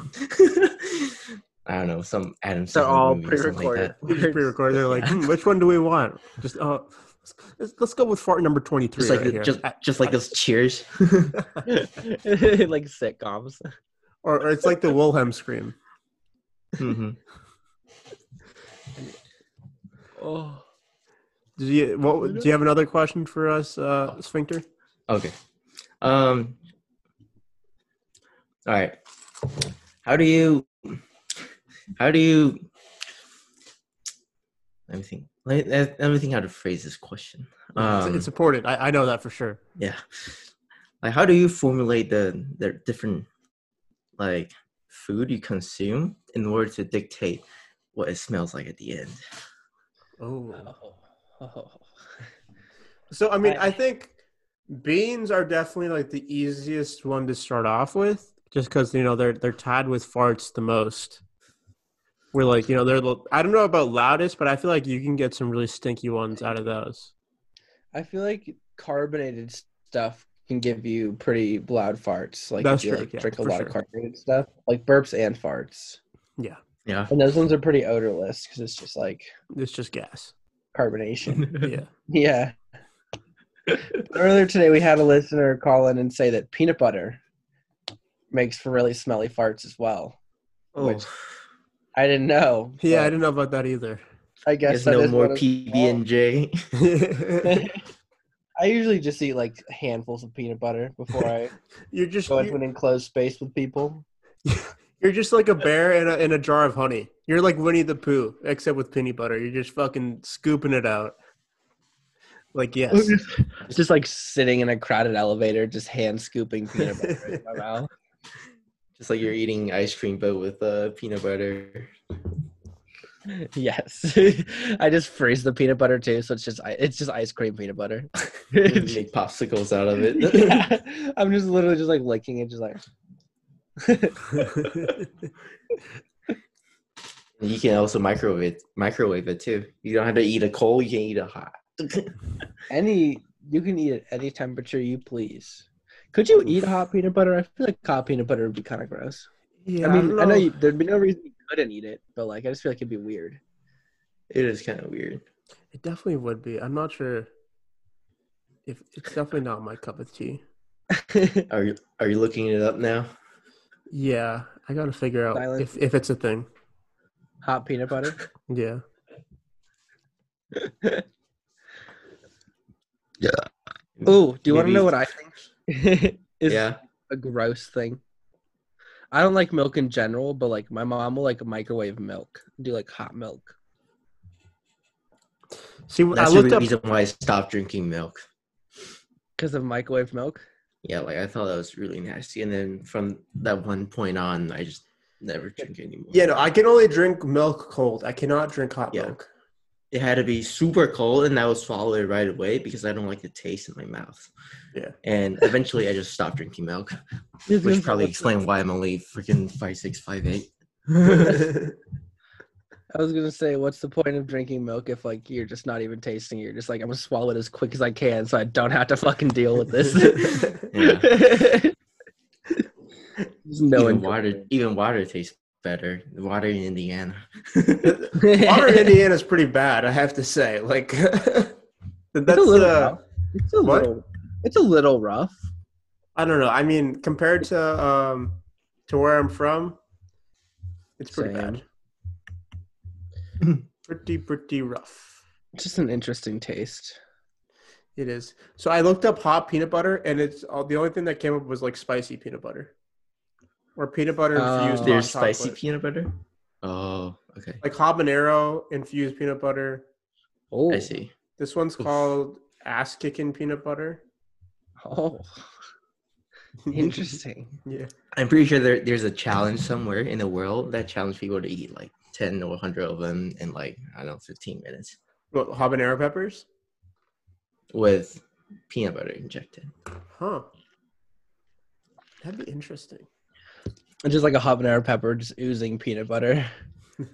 I don't know, some Adam They're Sandler all movie or something pre-recorded. Like Just pre-recorded. They're like, hmm, which one do we want? Just uh, let's, let's go with fart number twenty-three. Just like right the- here. just just like those cheers. like sitcoms. or, or it's like the Wilhelm scream. hmm Oh, Do you what? Do you have another question for us, uh, Sphincter? Okay. Um. All right. How do you? How do you? Let me think. Let, let, me think how to phrase this question. It's- Um, it's important. I, I know that for sure. yeah. Like, how do you formulate the the different like food you consume in order to dictate what it smells like at the end? Oh. oh. So I mean, I- I think beans are definitely like the easiest one to start off with just because you know they're they're tied with farts the most. We're like you know they're I don't know about loudest, but I feel like you can get some really stinky ones out of those. I feel like carbonated stuff can give you pretty loud farts. Like That's if you true, like, yeah, drink a lot sure. of carbonated stuff, like burps and farts. Yeah, Yeah. And those ones are pretty odorless because it's just like it's just gas. carbonation. Yeah, yeah. Earlier today, we had a listener call in and say that peanut butter makes for really smelly farts as well. oh, Which- I didn't know. yeah. I didn't know about that either. I guess there's that no is more PB and J. I usually just eat like handfuls of peanut butter before I You're just go into you're, an enclosed space with people. You're just like a bear in a in a jar of honey. You're like Winnie the Pooh, except with peanut butter. You're just fucking scooping it out. Like yes, It's just like sitting in a crowded elevator, just hand scooping peanut butter in my mouth. Just like you're eating ice cream, but with uh, peanut butter. Yes, I just freeze the peanut butter too, so it's just it's just ice cream peanut butter. Make popsicles out of it. yeah. I'm just literally just like licking it, just like You can also microwave it. Microwave it too. You don't have to eat it cold. You can eat it hot. any. You can eat it any temperature you please. Could you eat hot peanut butter? I feel like hot peanut butter would be kind of gross. yeah, I mean, don't I know know. you, there'd be no reason you couldn't eat it, but like I just feel like it'd be weird. it is kind of weird. It definitely would be. I'm not sure if it's definitely not my cup of tea. Are you Are you looking it up now? Yeah, I gotta figure out Silence. if if it's a thing. hot peanut butter. Yeah. Yeah. Oh, do you want to know what I think is yeah. a gross thing? I don't like milk in general, but like my mom will like microwave milk, do like hot milk. See, I That's the looked up. reason why I stopped drinking milk. Because of microwave milk? Yeah, like I thought that was really nasty, and then from that one point on, I just never drink anymore. Yeah, no, I can only drink milk cold. I cannot drink hot Yeah. milk. it had to be super cold, and I would swallow it right away because I don't like the taste in my mouth. Yeah. And eventually, I just stopped drinking milk, which probably explains why I'm only freaking five six five eight. I was gonna say, what's the point of drinking milk if like you're just not even tasting? it? You're just like, I'm gonna swallow it as quick as I can, so I don't have to fucking deal with this. Yeah. There's no even enjoyment. water, even water tastes better. Water in Indiana. Water in Indiana is pretty bad, I have to say. Like, that's It's a little uh, rough. It's a what? little. It's a little rough. I don't know. I mean, compared to um to where I'm from, it's pretty Same. bad. pretty pretty rough. Just an interesting taste. It is. So I looked up hot peanut butter, and it's all, the only thing that came up was like spicy peanut butter, or peanut butter oh. infused. Oh. hot There's spicy chocolate. peanut butter. Oh, okay. like habanero infused peanut butter. Oh, I see. This one's Oof. called ass kicking peanut butter. Oh, interesting. yeah. I'm pretty sure there, there's a challenge somewhere in the world that challenge people to eat like 10 or 100 of them in like, I don't know, 15 minutes What habanero peppers? with peanut butter injected. Huh. That'd be interesting. It's just like a habanero pepper, just oozing peanut butter.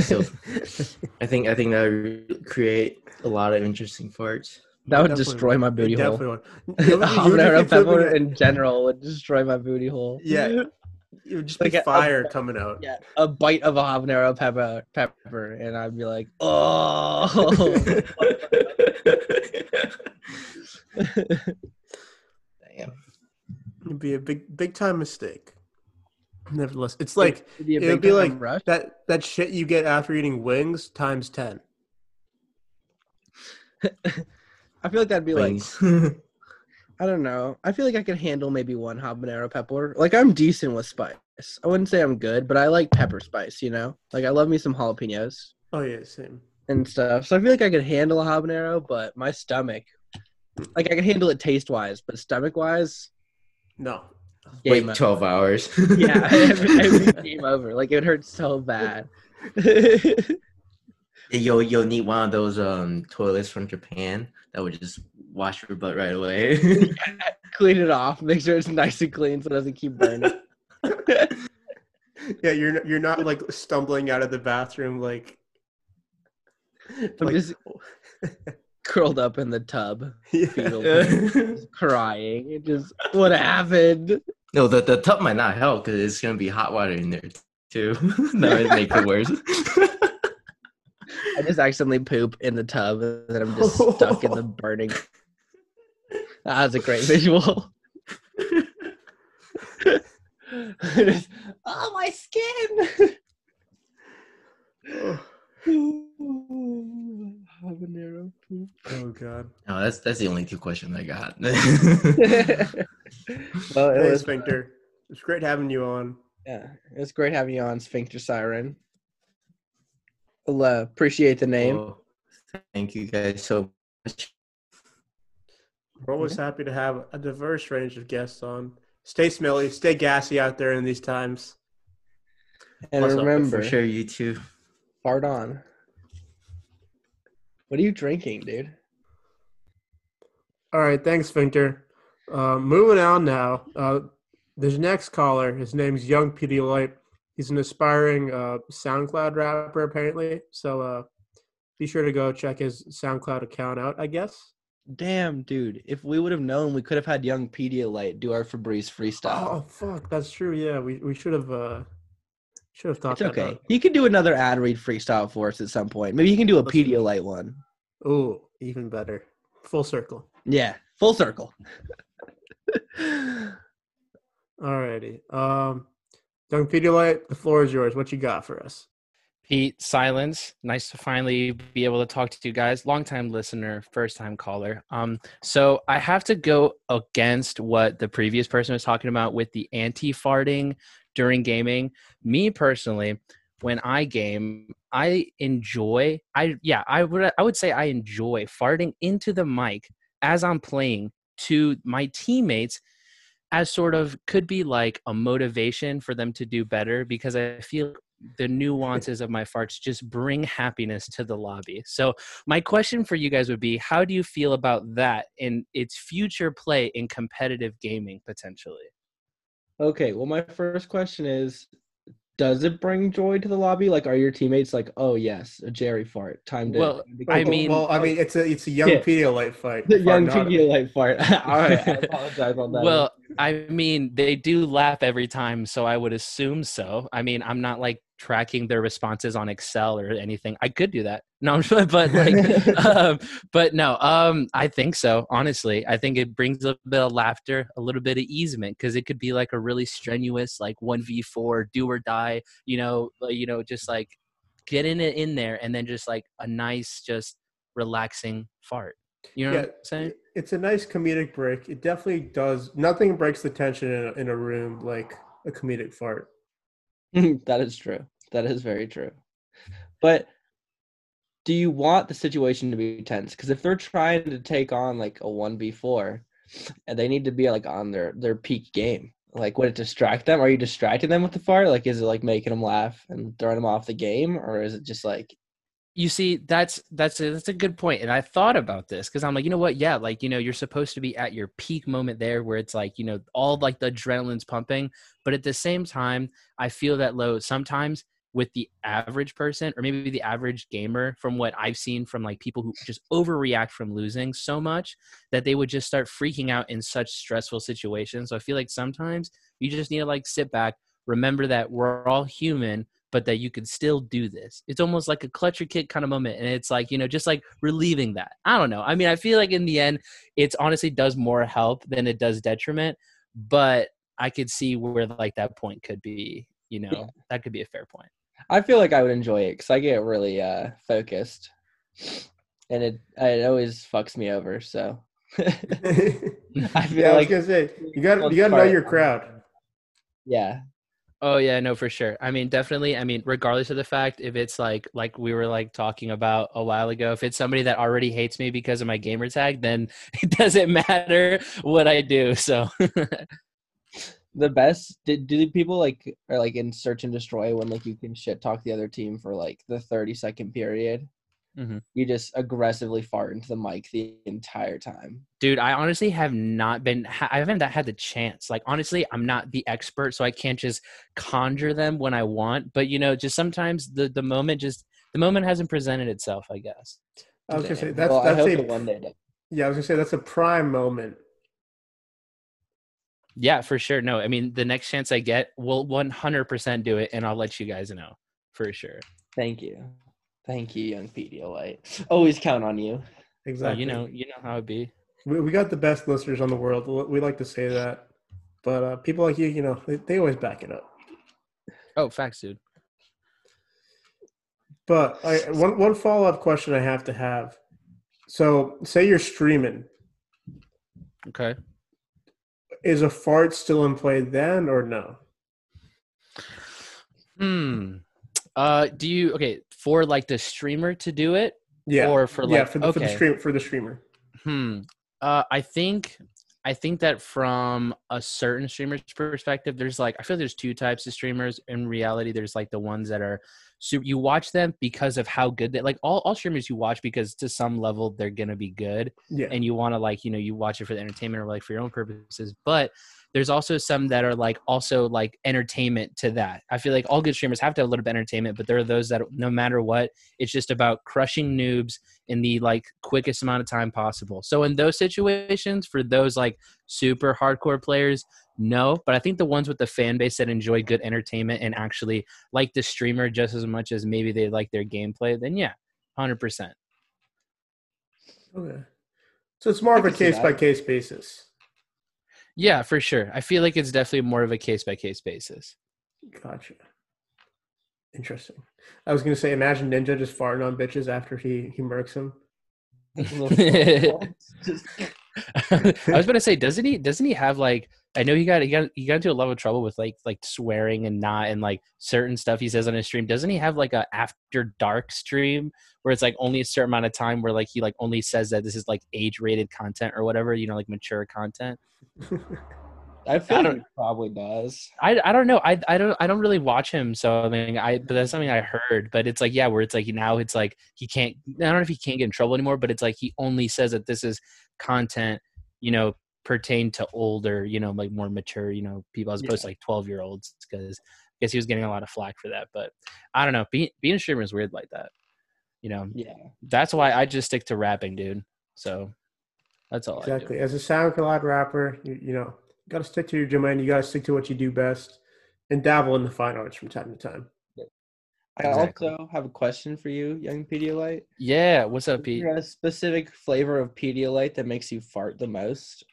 So- I think I think that would create a lot of interesting farts. That would Definitely destroy my It booty hole. definitely would. You would- you would habanero be flipping pepper in general would destroy my booty hole. Yeah. It would just Like be a- a- fire coming out. Yeah, a bite of a habanero pepper, pepper, and I'd be like, oh. Damn. It'd be a big, big time mistake. Nevertheless, it's like It'd be it would be like rush. that that shit you get after eating wings times ten. I feel like that'd be like Wings. I don't know. I feel like I could handle maybe one habanero pepper. Like I'm decent with spice. I wouldn't say I'm good, but I like pepper spice. You know, like I love me some jalapenos Oh yeah, same. and stuff. So I feel like I could handle a habanero, but my stomach, like I can handle it taste wise, but stomach wise, No. Wait 12 hours. yeah, every, every game over. Like it would hurt so bad. You'll you'll need one of those um toilets from Japan that would just wash your butt right away. clean it off. Make sure it's nice and clean so it doesn't keep burning. Yeah, you're you're not like stumbling out of the bathroom like. I'm like- just curled up in the tub, Yeah. fetal crying. It just what happened? No, the, the tub might not help because it's gonna be hot water in there too. that would make it worse. I just accidentally poop in the tub and then I'm just stuck in the burning. That was a great visual. Oh my skin! Habanero poop. oh god. no, that's that's the only two questions I got. well, it Hey, was, Sphincter. It's great having you on. yeah, it's great having you on, Sphincter Siren. Well, uh, appreciate the name. Well, thank you guys so much. We're always happy to have a diverse range of guests on. Stay smelly, stay gassy out there in these times. and Also, remember, for sure, you too. fart on. What are you drinking, dude? All right, thanks, Sphincter. Uh, moving on now. Uh, this next caller, his name's Young Pedialyte. He's an aspiring uh, SoundCloud rapper, apparently. So uh, be sure to go check his SoundCloud account out, I guess. Damn, dude. If we would have known, we could have had young Pedialyte do our Febreze freestyle. Oh, fuck. That's true. Yeah, we, we should have uh, should have thought it's okay. out. He could do another ad read freestyle for us at some point. Maybe he can do a. Pedialyte one. Ooh, even better. Full circle. Yeah, full circle. Alrighty. Um, Young Pedialyte, the floor is yours. What you got for us? Pete, silence. Nice to finally be able to talk to you guys. Longtime listener, first time caller. Um, so I have to go against what the previous person was talking about with the anti-farting during gaming. Me personally, when I game, I enjoy. I yeah, I would I would say I enjoy farting into the mic as I'm playing to my teammates as sort of could be like a motivation for them to do better because I feel the nuances of my farts just bring happiness to the lobby. So my question for you guys would be how do you feel about that in its future play in competitive gaming potentially? okay, well, my first question is Does it bring joy to the lobby? Like, are your teammates like, oh, yes, a Jerry fart? Time to. Well, I mean- well, I mean, it's a it's a young Yeah. Pedialyte fight. the young Fart, not- Pedialyte fart. All right, I apologize on that. Well, I mean, they do laugh every time, so I would assume so. I mean, I'm not like tracking their responses on Excel or anything. I could do that. No, but like, um, but no, um, I think so. Honestly, I think it brings a bit of laughter, a little bit of easement, because it could be like a really strenuous, like one v four, do or die. You know, you know, just like getting it in there, and then just like a nice, just relaxing fart. You know Yeah, what I'm saying? it's a nice comedic break. It definitely does. Nothing breaks the tension in a, in a room like a comedic fart. that is true. That is very true. But do you want the situation to be tense? Because if they're trying to take on like a one v four, and they need to be like on their their peak game, like would it distract them? Are you distracting them with the fart? Like, is it like making them laugh and throwing them off the game, or is it just like you see that's that's a, that's a good point and i thought about this because i'm like you know what? Yeah like you know you're supposed to be at your peak moment there where it's like you know all like the adrenaline's pumping but at the same time i feel that low sometimes with the average person or maybe the average gamer from what i've seen from like people who just overreact from losing so much that they would just start freaking out in such stressful situations so i feel like sometimes you just need to like sit back remember that we're all human but that you can still do this. It's almost like a clutch your kid kind of moment. And it's like, you know, just like relieving that. I don't know. I mean, I feel like in the end, it's honestly does more help than it does detriment. But I could see where like that point could be, you know, Yeah. that could be a fair point. I feel like I would enjoy it because I get really uh focused, and it it always fucks me over. So I feel yeah, I was gonna say you gotta you got to know your crowd. yeah, Oh yeah, no, for sure. I mean, definitely. I mean, regardless of the fact, if it's like like we were like talking about a while ago, if it's somebody that already hates me because of my gamer tag, then it doesn't matter what I do. So the best. Did do people like are like in search and destroy when like you can shit talk the other team for like the thirty second period? Mhm. you just aggressively fart into the mic the entire time. Dude, I honestly have not been, I haven't had the chance. Like, honestly, I'm not the expert, so I can't just conjure them when I want. But you know, just sometimes the the moment just the moment hasn't presented itself. I guess. I was gonna say that's Well, that's a one day does. yeah. I was gonna say that's a prime moment. Yeah, for sure. No, I mean, the next chance I get, we'll 100% do it, and I'll let you guys know for sure. Thank you. Thank you, young Pedialyte. Always count on you. So, Exactly. you know, you know how it be. we, we got the best listeners on the world. We like to say that, but uh, people like you, you know, they, they always back it up. Oh, facts, dude. But I, one one follow up question I have to have. So, say you're streaming, Okay. is a fart still in play then or no? Hmm. Uh, do you okay for like the streamer to do it, Yeah. or for like yeah, for the, for okay. the stream for the streamer. Hmm. Uh, I think I think that from a certain streamer's perspective, there's like I feel there's two types of streamers. In reality, there's like the ones that are so you watch them because of how good they like all, all streamers you watch because to some level they're gonna be good Yeah. and you want to like you know you watch it for the entertainment or like for your own purposes but there's also some that are like also like entertainment to that i feel like all good streamers have to have a little bit of entertainment but there are those that no matter what it's just about crushing noobs in the like quickest amount of time possible so in those situations for those like super hardcore players no but i think the ones with the fan base that enjoy good entertainment and actually like the streamer just as much as maybe they like their gameplay then yeah 100% Okay. So it's more I of a case by case basis. Yeah for sure i feel like it's definitely more of a case by case basis Gotcha. Interesting. I was gonna say, imagine Ninja just farting on bitches after he he murks him. I was gonna say, doesn't he? Doesn't he have like? I know he got he got he got into a lot of trouble with like like swearing and not and like certain stuff he says on his stream. Doesn't he have like a after dark stream where it's like only a certain amount of time where like he like only says that this is like age rated content or whatever, you know, like mature content. I feel I don't- he probably does. I, I don't know. I, I don't I don't really watch him, so I mean I but that's something I heard. But it's like yeah, where it's like now it's like he can't. I don't know if he can't get in trouble anymore, but it's like he only says that this is content, you know, pertain to older, you know, like more mature, you know, people as opposed to like twelve year olds. Because I guess he was getting a lot of flack for that. But I don't know. Being being a streamer is weird like that. You know, Yeah. that's why I just stick to rapping, dude. So that's all exactly. I do. As a SoundCloud rapper, you, you know, you got to stick to your domain. You got to stick to what you do best, and dabble in the fine arts from time to time. I Exactly. also have a question for you, young Pedialyte. Yeah. What's up, Is Pete? there a specific flavor of Pedialyte that makes you fart the most?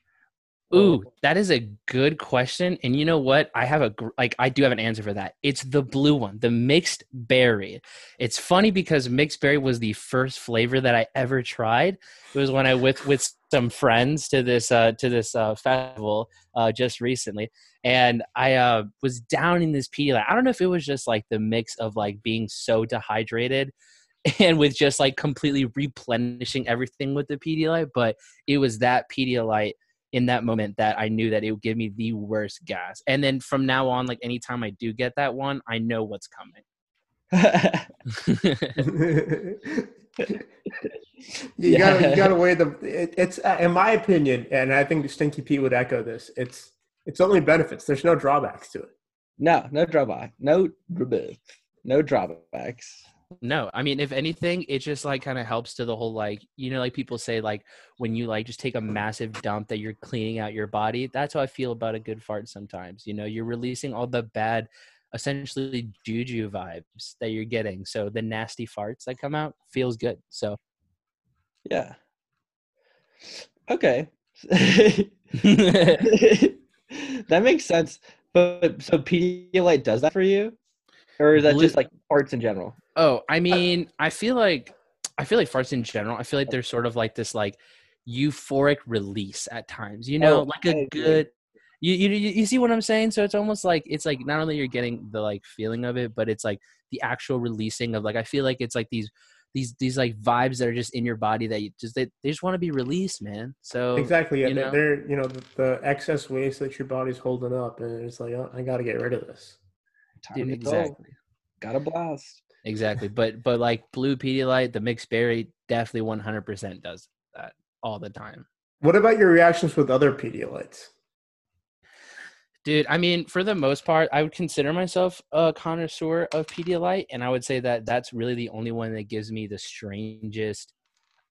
Ooh, that is a good question. And you know what? I have a like I do have an answer for that. It's the blue one, the mixed berry. It's funny because mixed berry was the first flavor that I ever tried. It was when I with with some friends to this uh to this uh festival uh just recently. And I uh was down in this Pedialyte. I don't know if it was just like the mix of like being so dehydrated and with just like completely replenishing everything with the Pedialyte, but it was that Pedialyte in that moment that I knew that it would give me the worst gas. And then from now on, like anytime I do get that one, I know what's coming. you gotta you Yeah. gotta weigh the. It, it's uh, in my opinion, and I think Stinky Pete would echo this. It's it's only benefits. There's no drawbacks to it. no, no drawback. No. No drawbacks. No, I mean, if anything, it just like kind of helps to the whole like, you know, like people say, like when you like just take a massive dump that you're cleaning out your body. That's how I feel about a good fart sometimes. You know, you're releasing all the bad, essentially juju vibes that you're getting. So the nasty farts that come out feels good. So Yeah. Okay. that makes sense. But so Pedialyte does that for you? Or is that just like parts in general? Oh, I mean, I feel like I feel like farts in general. I feel like they're sort of like this like euphoric release at times. You know, Oh, like a good. You, you you you see what I'm saying? So it's almost like it's like not only you're getting the like feeling of it, but it's like the actual releasing of like I feel like it's like these these these like vibes that are just in your body that you just they, they just want to be released, man. So Exactly. Yeah, you they're, know? they're you know the, the excess waste that your body's holding up, and it's like oh, I got to get rid of this. Time dude, to go. exactly. Got a blast. exactly. But but like blue Pedialyte, the mixed berry definitely 100% does that all the time. What about your reactions with other Pedialytes? Dude, I mean, for the most part, I would consider myself a connoisseur of Pedialyte, and I would say that that's really the only one that gives me the strangest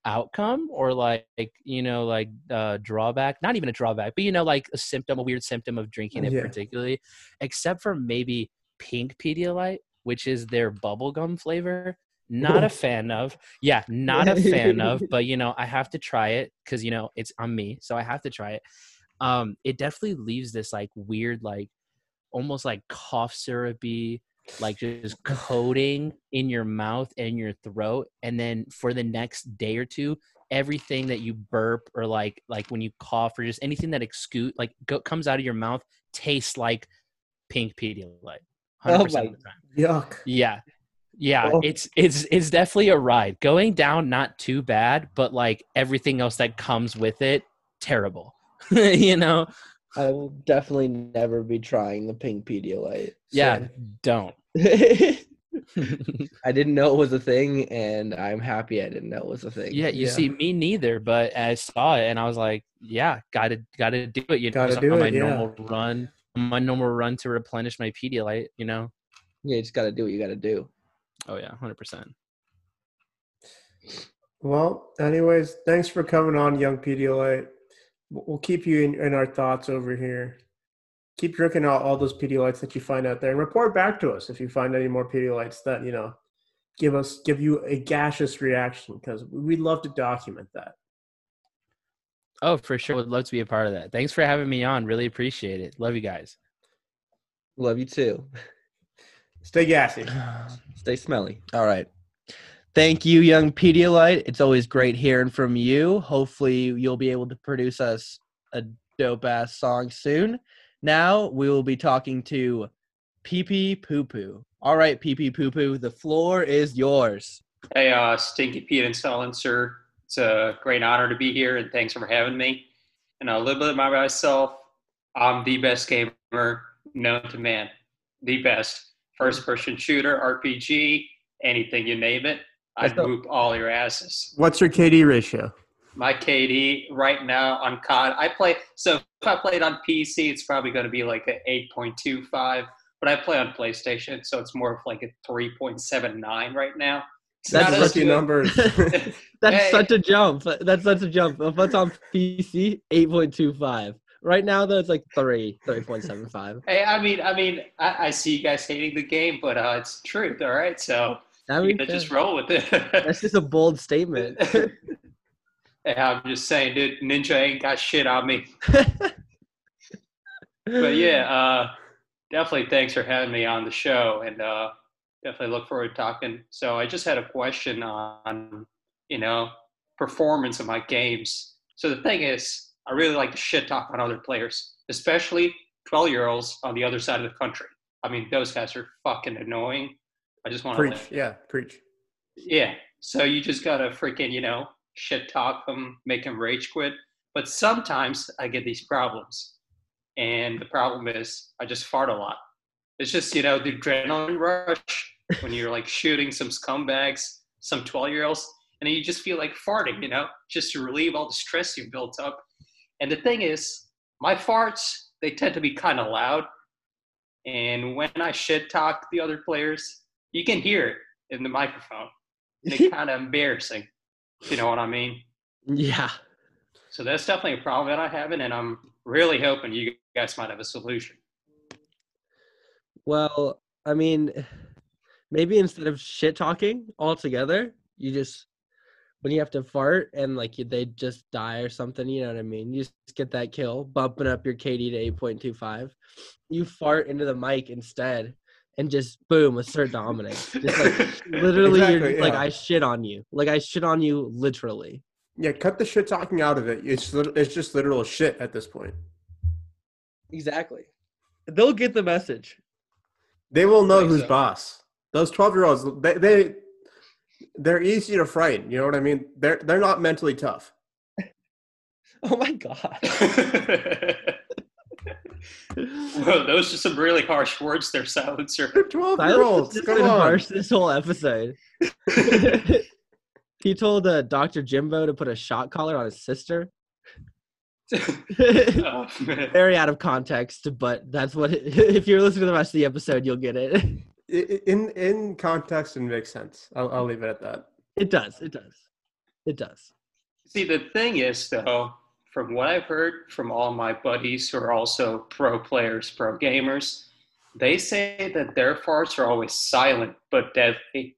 outcome or like you know like uh drawback not even a drawback but you know like a symptom a weird symptom of drinking it Yeah. particularly except for maybe pink pedialyte which is their bubblegum flavor not a fan of. Yeah not a fan of but you know i have to try it because you know it's on me so i have to try it. Um it definitely leaves this like weird like almost like cough syrupy like just coating in your mouth and your throat and then for the next day or two everything that you burp or like like when you cough or just anything that excute like go, comes out of your mouth tastes like pink pedialyte 100% Oh of my- the time. Yuck. yeah yeah Oh. it's it's it's definitely a ride going down not too bad but like everything else that comes with it terrible you know I will definitely never be trying the pink Pedialyte. yeah don't I didn't know it was a thing, and I'm happy I didn't know it was a thing. Yeah, you Yeah. see, me neither. But I saw it and I was like, yeah, gotta gotta do it. You know, Gotta just do on my yeah. normal run, my normal run to replenish my Pedialyte. You know. yeah, you just got to do what you got to do. Oh yeah, hundred percent. Well, anyways, thanks for coming on, young Pedialyte. We'll we'll keep you in, in our thoughts over here. Keep drinking all, all those Pedialytes that you find out there, and report back to us if you find any more Pedialytes that you know give us give you a gaseous reaction because we'd love to document that. Oh, for sure, would love to be a part of that. Thanks for having me on. Really appreciate it. Love you guys. Love you too. Stay gassy. Stay smelly. All right. Thank you, young Pedialyte. It's always great hearing from you. Hopefully, you'll be able to produce us a dope ass song soon. Now we will be talking to Pee Pee Poo Poo. All right, Pee Pee Poo Poo, the floor is yours. Hey, uh, Stinky Pete and Silencer. It's a great honor to be here, and thanks for having me. And a little bit about myself. I'm the best gamer known to man. The best. First person shooter, RPG, anything you name it. A- whoop all your asses. What's your KD ratio? My KD right now on COD, I play, so if I played on PC, it's probably going to be like an 8.25, but I play on PlayStation, so it's more of like a 3.79 right now. It's That's not as Rookie good. numbers. That's Hey. such a jump. That's such a jump. If it's on PC, 8.25. Right now, though, it's like 3, 3.75. Hey, I mean, I mean, I, I see you guys hating the game, but uh, it's truth, all right? So I you mean, just roll with it. that's just a bold statement. hey, I'm just saying, dude, Ninja ain't got shit on me. But yeah, uh, definitely thanks for having me on the show, and uh, definitely look forward to talking. So I just had a question on, you know, performance of my games. So the thing is, I really like to shit talk on other players, especially 12 year olds on the other side of the country. I mean, those guys are fucking annoying. I just want to preach. Yeah, preach. yeah. So you just gotta freaking, you know, shit talk them, make them rage quit. But sometimes I get these problems. And the problem is I just fart a lot. It's just, you know, the adrenaline rush when you're like shooting some scumbags, some 12 year olds, and then you just feel like farting, you know, just to relieve all the stress you've built up. And the thing is, my farts, they tend to be kind of loud. And when I shit talk the other players, you can hear it in the microphone. And it's kind of embarrassing. You know what I mean? yeah. So that's definitely a problem that I have, and I'm really hoping you guys might have a solution. Well, I mean, maybe instead of shit talking altogether, you just when you have to fart and like they just die or something, you know what I mean? You just get that kill, bumping up your KD to 8.25. You fart into the mic instead and just boom, assert dominance. Just like literally, you're Exactly, just like. I shit on you. Like, I shit on you literally. Yeah, cut the shit talking out of it. It's it's just literal shit at this point. Exactly. They'll get the message. They will know who's so. boss. Those twelve year olds, they, they they're easy to frighten. You know what I mean? They're they're not mentally tough. Oh my God. Whoa, Those are some really harsh words there, silencer. They're twelve year olds. Come on. harsh this whole episode. he told uh, Dr. Jimbo to put a shot collar on his sister. Oh. Very out of context, but that's what. if you're listening to the rest of the episode, you'll get it. I- I- In in context, it makes sense. I'll, I'll leave it at that. It does. It does. It does. See, the thing is, though, from what I've heard from all my buddies who are also pro players, pro gamers, they say that their farts are always silent but deadly.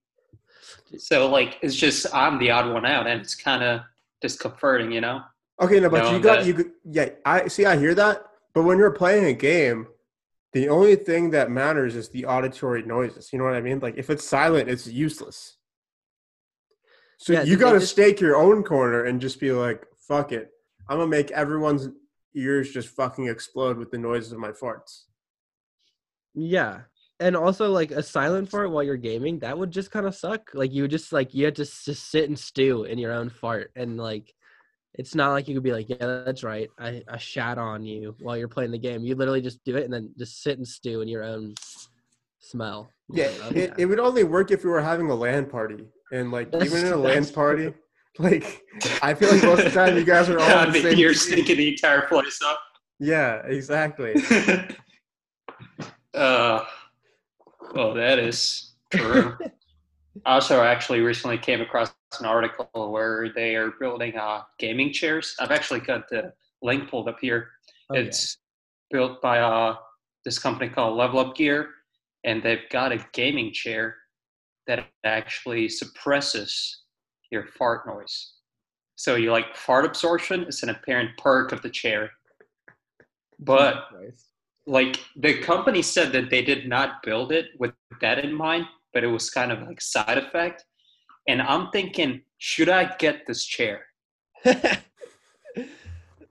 So, like, it's just I'm the odd one out, and it's kind of discomforting, you know? Okay, no, but No, you got that- you. Yeah, I see. I hear that, but when you're playing a game, the only thing that matters is the auditory noises. You know what I mean? Like if it's silent, it's useless. So Yeah, you got to just- stake your own corner and just be like, "Fuck it, I'm gonna make everyone's ears just fucking explode with the noises of my farts." Yeah. And also like a silent fart while you're gaming, that would just kind of suck. Like you would just like you had to just sit and stew in your own fart and like it's not like you could be like, yeah, that's right. I, I shat on you while you're playing the game. You literally just do it and then just sit and stew in your own smell. Yeah, Oh, it, it would only work if you were having a LAN party, and like That's- even in a LAN that's party, like I feel like most of the time you guys are all I on the same. you're team. stinking the entire place up. Yeah, exactly. uh, well, that is true. I also actually recently came across an article where they are building uh, gaming chairs. I've actually got the link pulled up here. Oh, yeah. it's built by uh, this company called Level Up Gear, and they've got a gaming chair that actually suppresses your fart noise. So you like fart absorption is an apparent perk of the chair. But like the company said that they did not build it with that in mind, but it was kind of like side effect. And I'm thinking, should I get this chair?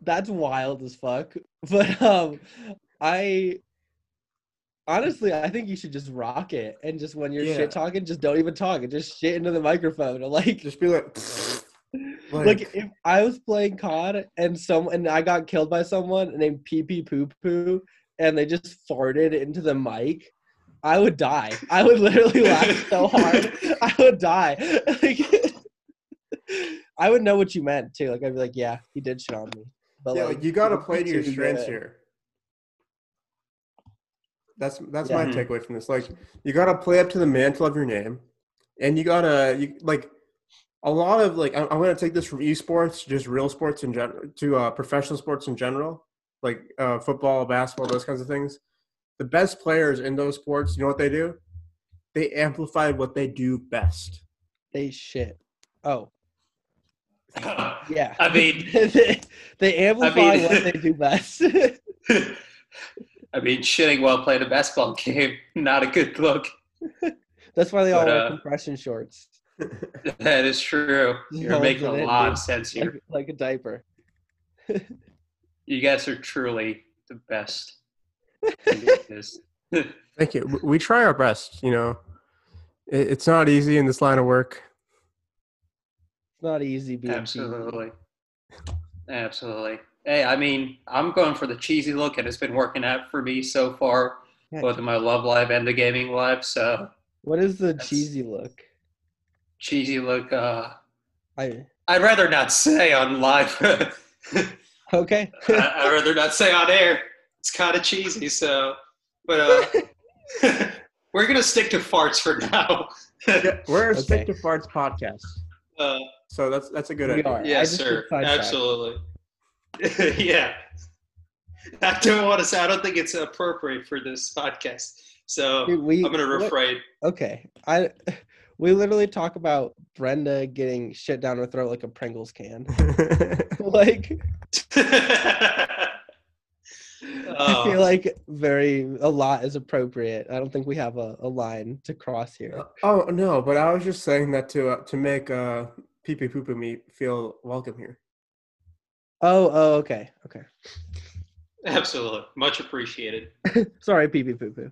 That's wild as fuck. But um I honestly I think you should just rock it and just when you're Yeah. shit talking, just don't even talk and just shit into the microphone. Like Just be like, like, like, if I was playing COD and some and I got killed by someone named Pee Pee Poo Poo and they just farted into the mic, I would die. I would literally laugh so hard. I would die. Like, I would know what you meant too. Like I'd be like, yeah, he did shit on me. But yeah, like, like, you got to play to your strengths here. That's that's Yeah. my takeaway from this. Like, you got to play up to the mantle of your name, and you gotta you like a lot of like. I'm, I'm gonna take this from esports, just real sports in general, to uh, professional sports in general, like uh, football, basketball, those kinds of things. The best players in those sports, you know what they do? They amplify what they do best. They shit. Oh yeah. I mean, they, they amplify mean- what they do best. I mean, shitting while playing a basketball game, not a good look. That's why they all wear uh, compression shorts, That is true. You're holds making a lot dude. of sense here. like, like a diaper. You guys are truly the best. In this. Thank you. We try our best. You know, it's not easy in this line of work. It's not easy being Absolutely. Absolutely. Hey, I mean, I'm going for the cheesy look, and it's been working out for me so far, Yeah. both in my love life and the gaming life. So, What is the cheesy look? cheesy look, uh, I I'd rather not say on live. okay. I- I'd rather not say on air. It's kind of cheesy, so, but uh, we're going to stick to farts for now. Yeah, we're a Okay. stick to farts podcast, uh, so that's that's a good We idea. are. Yes, sir. Absolutely. yeah. I don't want to say, I don't think it's appropriate for this podcast. So Dude, we, I'm going to what- refrain. Okay. I we literally talk about Brenda getting shit down her throat like a Pringles can. like I Oh. feel like very a lot is appropriate. I don't think we have a, a line to cross here. oh no, but I was just saying that to uh, to make uh, pee pee poo poo me feel welcome here. Oh, oh, okay, okay. Absolutely. Much appreciated. Sorry, pee pee poo poo.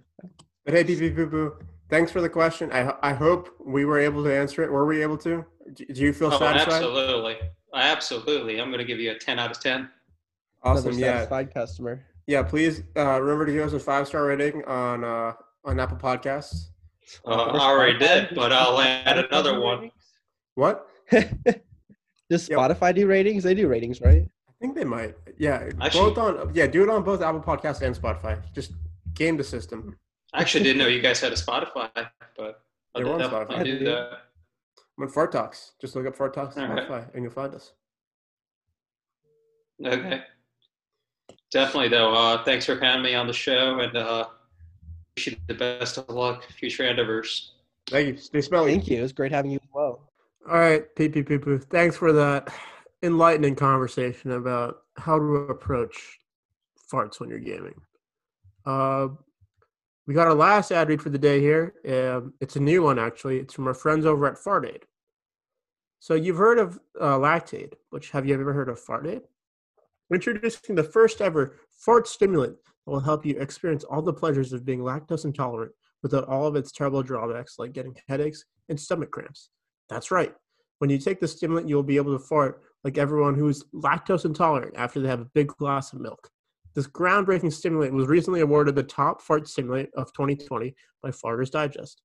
But hey, pee pee poo poo, thanks for the question. I I hope we were able to answer it. Were we able to? Do do you feel Oh, satisfied? absolutely. Absolutely. I'm going to give you a 10 out of 10. Awesome. Another Yeah. satisfied customer. Yeah, please uh, remember to give us a five star rating on uh, on Apple Podcasts. Uh, I already did, but I'll add another one. What? Does Yep. Spotify do ratings? They do ratings, right? I think they might. Yeah, Actually- both on. Yeah, do it on both Apple Podcasts and Spotify. Just game the system. I actually didn't know you guys had a Spotify, but I'll They're on Spotify. do that. I'm on Fart Talks. Just look up Fart Talks on All right. Spotify, and you'll find us. Okay. Definitely, though. Uh, thanks for having me on the show, and uh, wish you the best of luck, future endeavors. Thank you. Stay smelly. Thank you. It was great having you as well. All right, pee pee pee poo. Thanks for that enlightening conversation about how to approach farts when you're gaming. Uh, we got our last ad read for the day here. Um, it's a new one, actually. It's from our friends over at Fartaid. So you've heard of uh, Lactaid, which have you ever heard of Fartaid? We're introducing the first ever fart stimulant that will help you experience all the pleasures of being lactose intolerant without all of its terrible drawbacks like getting headaches and stomach cramps. That's right. When you take the stimulant, you'll be able to fart like everyone who's lactose intolerant after they have a big glass of milk. This groundbreaking stimulant was recently awarded the top fart stimulant of 2020 by Farters Digest.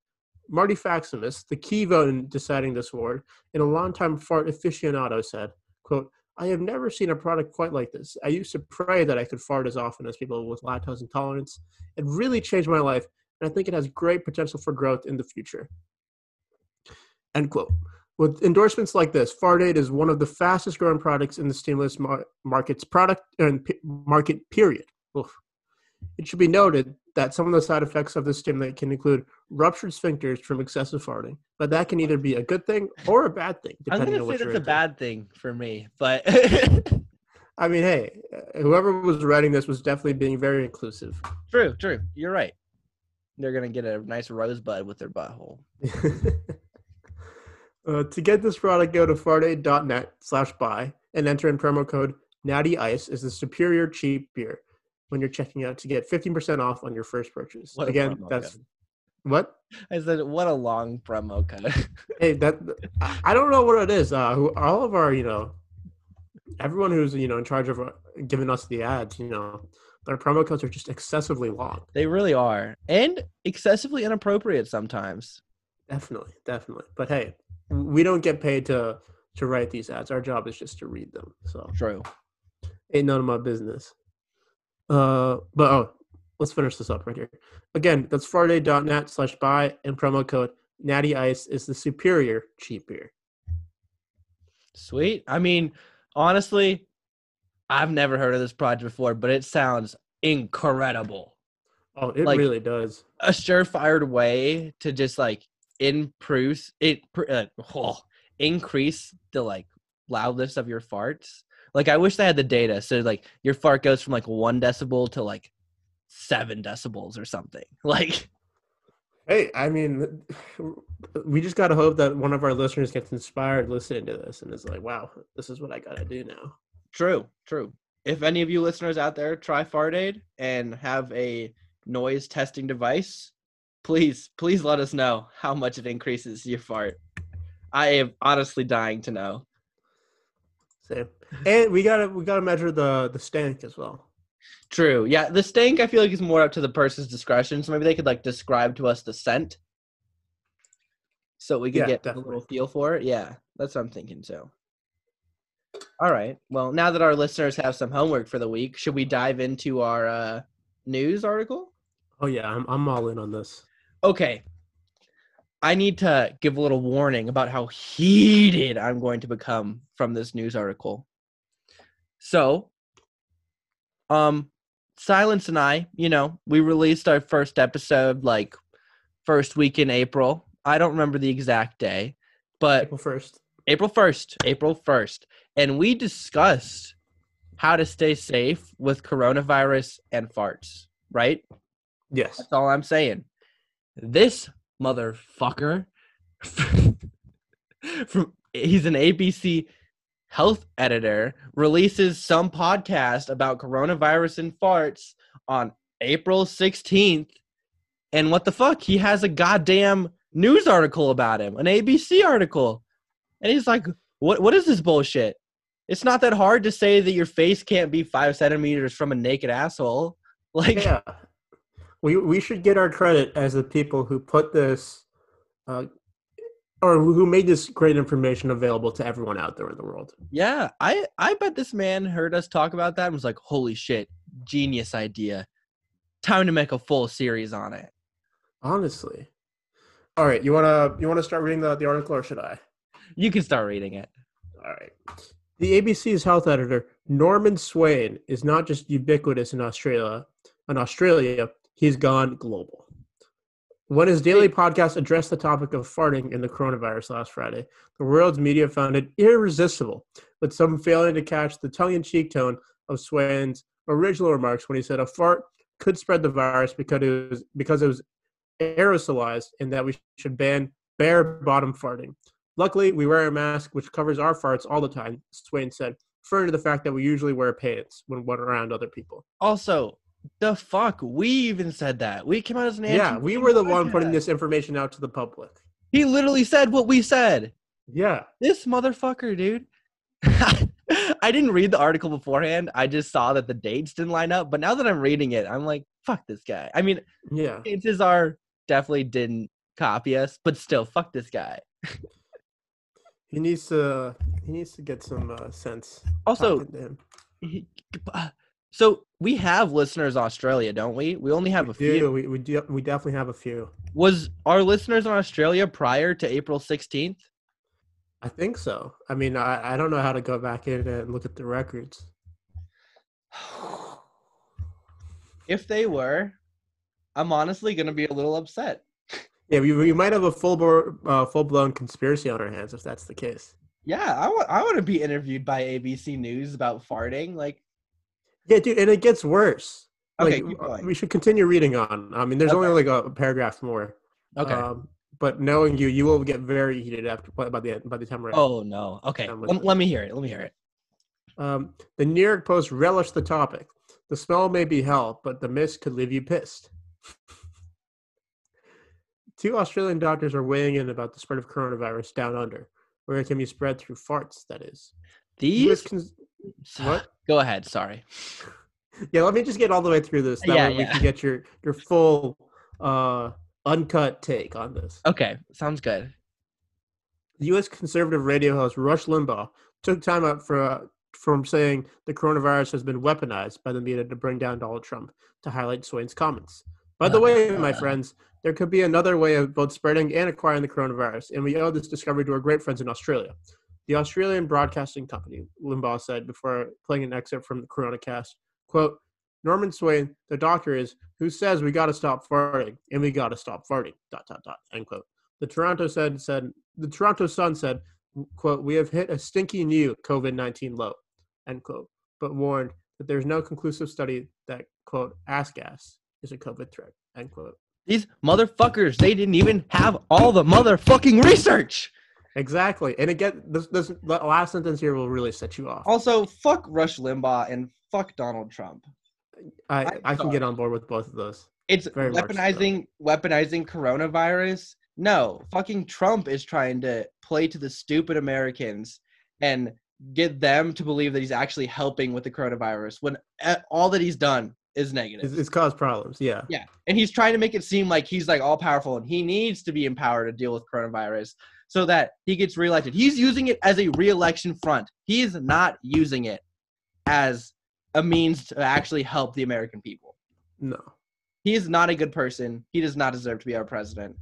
Marty Faximus, the key vote in deciding this award, and a longtime fart aficionado said, quote, I have never seen a product quite like this. I used to pray that I could fart as often as people with lactose intolerance. It really changed my life, and I think it has great potential for growth in the future. End quote. With endorsements like this, Fartaid is one of the fastest growing products in the stimulus mar- market's product and p- market period. Oof. It should be noted that some of the side effects of this stimulant can include ruptured sphincters from excessive farting, but that can either be a good thing or a bad thing, I'm depending gonna on say that's a bad thing for me, but I mean, hey, whoever was writing this was definitely being very inclusive. true, true. You're right. They're gonna get a nice rosebud with their butthole. uh, to get this product, go to fartaid.net slash buy and enter in promo code Natty Ice is the superior cheap beer when you're checking out to get 15% off on your first purchase. What Again, that's code. what? I said, what a long promo code. Hey, that I don't know what it is. Uh, who, all of our, you know, everyone who's you know in charge of uh, giving us the ads, you know, their promo codes are just excessively long. they really are, and excessively inappropriate sometimes. Definitely, definitely. But hey, we don't get paid to to write these ads. Our job is just to read them. So True. ain't none of my business. Uh, but oh, let's finish this up right here. Again, that's fartaid.net slash buy and promo code Natty Ice is the superior cheap beer. Sweet. I mean, honestly, I've never heard of this project before, but it sounds incredible. Oh, it Like- really does. A surefire way to just like improve it, uh, oh, increase the like loudness of your farts. Like, I wish they had the data so like your fart goes from like one decibel to like seven decibels or something. Like, Hey, I mean, we just gotta hope that one of our listeners gets inspired listening to this and is like, "Wow, this is what I gotta do now." True, true. If any of you listeners out there try FartAid and have a noise testing device, please, please let us know how much it increases your fart. I am honestly dying to know. Same. And we gotta we gotta measure the the stank as well. True. Yeah, the stank I feel like is more up to the person's discretion. So maybe they could like describe to us the scent. So we could Yeah, get a little feel for it. Yeah, that's what I'm thinking too. All right. Well, now that our listeners have some homework for the week, should we dive into our uh, news article? Oh yeah, I'm I'm all in on this. okay i need to give a little warning about how heated i'm going to become from this news article so um silence and i you know we released our first episode like first week in april i don't remember the exact day but April first. April 1st, April 1st. And we discussed how to stay safe with coronavirus and farts, right? Yes. That's all I'm saying. This motherfucker from he's an ABC health editor releases some podcast about coronavirus and farts on April 16th. And what the fuck? He has a goddamn news article about him, an ABC article. And he's like, "What what is this bullshit?" It's not that hard to say that your face can't be five centimeters from a naked asshole. Like, Yeah. We we should get our credit as the people who put this uh, or who made this great information available to everyone out there in the world. yeah, I I bet this man heard us talk about that and was like, "Holy shit, genius idea! Time to make a full series on it." Honestly. All right, you wanna you wanna start reading the, the article or should I? You can start reading it. All right. The ABC's health editor, Norman Swain, is not just ubiquitous in Australia. In Australia, he's gone global. When his daily podcast addressed the topic of farting in the coronavirus last Friday, the world's media found it irresistible, with some failing to catch the tongue-in-cheek tone of Swain's original remarks when he said a fart could spread the virus because it was because it was aerosolized and that we should ban bare bottom farting. Luckily, we wear a mask which covers our farts all the time, Swain said, referring to the fact that we usually wear pants when we're around other people. Also, the fuck, we even said that. We came out as an Yeah, we were the one putting this information out to the public. He literally said what we said. Yeah. This motherfucker, dude. I didn't read the article beforehand. I just saw that the dates didn't line up. But now that I'm reading it, I'm like, fuck this guy. I mean, Yeah. chances are definitely didn't copy us, but still, fuck this guy. He needs to he needs to get some uh, sense. Also, he- uh, so we have listeners in Australia, don't we? We only have a we few. do, we, we do we definitely have a few. Was our listeners in Australia prior to April 16th? I think so. I mean, I, I don't know how to go back in and look at the records. If they were, I'm honestly going to be a little upset. Yeah, we, we might have a full bor- uh, full blown conspiracy on our hands if that's the case. Yeah, I want I want to be interviewed by ABC News about farting. Like, Yeah, dude, and it gets worse. Okay, Like, we should continue reading on. I mean, there's only like a paragraph more. okay. Um, but knowing you, you will get very heated after by the by the time we're oh no. Okay. Let, let me hear it. Let me hear it. Um, the New York Post relished the topic. The smell may be hell, but the mist could leave you pissed. Two Australian doctors are weighing in about the spread of coronavirus down under, where it can be spread through farts. That is. These. cons- what? Go ahead. Sorry. Yeah, let me just get all the way through this. That Yeah, way we yeah. can get your your full uh, uncut take on this. Okay. Sounds good. The U.S. conservative radio host Rush Limbaugh took time out for, uh, from saying the coronavirus has been weaponized by the media to bring down Donald Trump to highlight Swain's comments. By the way, my Uh. friends, there could be another way of both spreading and acquiring the coronavirus, and we owe this discovery to our great friends in Australia. The Australian Broadcasting Company, Limbaugh said before playing an excerpt from the CoronaCast, quote, Norman Swain, the doctor is, who says we got to stop farting, and we got to stop farting, dot, dot, dot, end quote. The Toronto said, said the Toronto Sun said, quote, we have hit a stinky new COVID-19 low, end quote, but warned that there's no conclusive study that, quote, ass gas is a COVID threat, end quote. These motherfuckers. They didn't even have all the motherfucking research. Exactly. And again, this, this the last sentence here will really set you off. Also, fuck Rush Limbaugh and fuck Donald Trump. I, I'm I can get on board with both of those. It's Very weaponizing weaponizing coronavirus. No, fucking Trump is trying to play to the stupid Americans and get them to believe that he's actually helping with the coronavirus when uh, all that he's done is negative. It's, it's caused problems. Yeah. Yeah, and he's trying to make it seem like he's like all powerful and he needs to be empowered to deal with coronavirus so that he gets reelected. He's using it as a reelection front. He's not using it as a means to actually help the American people. No. He is not a good person. He does not deserve to be our president.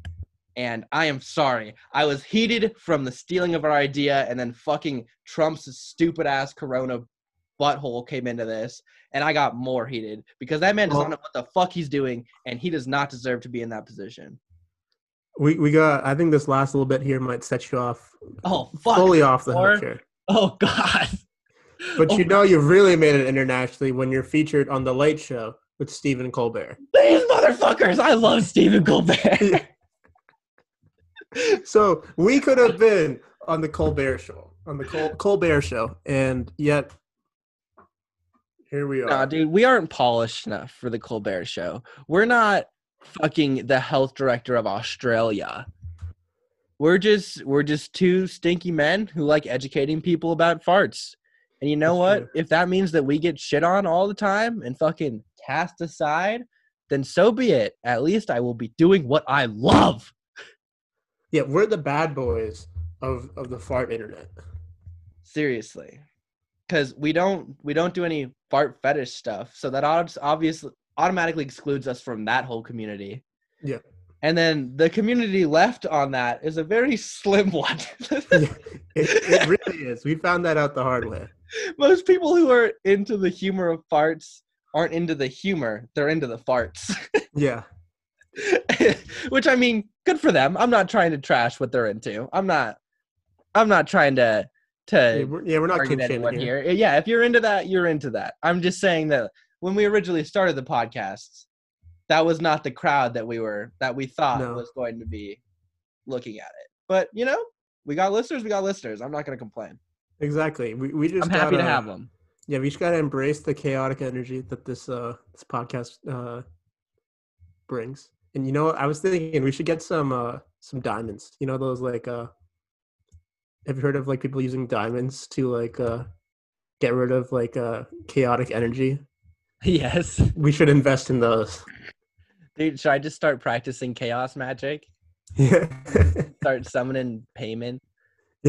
And I am sorry. I was heated from the stealing of our idea, and then fucking Trump's stupid ass corona butthole came into this, and I got more heated because that man does not know what the fuck he's doing, and he does not deserve to be in that position. We we got. I think this last little bit here might set you off Oh fuck! fully off the Or- hook here. Oh god! But Oh you know you've really made it internationally when you're featured on the Late Show with Stephen Colbert. These motherfuckers! I love Stephen Colbert. so we could have been on the Colbert Show, on the Col- Colbert Show, and yet here we are. Nah, dude, we aren't polished enough for the Colbert Show. We're not fucking the health director of Australia. We're just we're just two stinky men who like educating people about farts. And you know what? If that means that we get shit on all the time and fucking cast aside, then so be it. At least I will be doing what I love. Yeah, we're the bad boys of of the fart internet. Seriously. Cuz we don't we don't do any fart fetish stuff. So that obviously automatically excludes us from that whole community. Yeah. And then the community left on that is a very slim one. it, it really is. We found that out the hard way. Most people who are into the humor of farts aren't into the humor, they're into the farts. Yeah. Which I mean, good for them. I'm not trying to trash what they're into. I'm not I'm not trying to Yeah, to we're, yeah, we're not anyone here. here. Yeah, if you're into that, you're into that. I'm just saying that when we originally started the podcast, that was not the crowd that we were that we thought No. was going to be looking at it. But you know, we got listeners, we got listeners. I'm not gonna complain. Exactly. We we just I'm happy to gotta- have them. Yeah, we just gotta embrace the chaotic energy that this uh this podcast uh brings. And you know, what? I was thinking we should get some uh some diamonds. You know those like uh have you heard of like people using diamonds to like uh get rid of like uh chaotic energy? Yes. We should invest in those. Dude, should I just start practicing chaos magic? Yeah. Start summoning Paimon.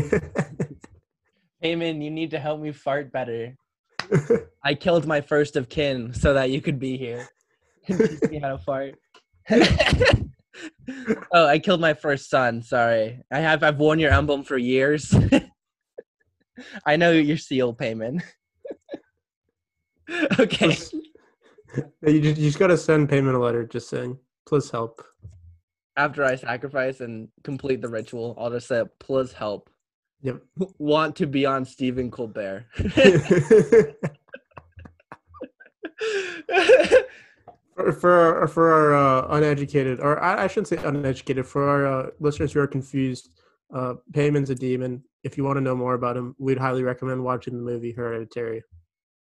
Paimon, you need to help me fart better. I killed my first of kin so that you could be here and teach me how to fart. oh, I killed my first son. Sorry, I have. I've worn your emblem for years. I know your seal Paimon. okay. You just, you just gotta send Paimon a letter just saying, please help. After I sacrifice and complete the ritual, I'll just say, "Please help." Yep. Want to be on Stephen Colbert. for for our, for our uh, uneducated, or I, I shouldn't say uneducated, for our uh, listeners who are confused, uh, Paimon's a demon. If you want to know more about him, we'd highly recommend watching the movie Hereditary.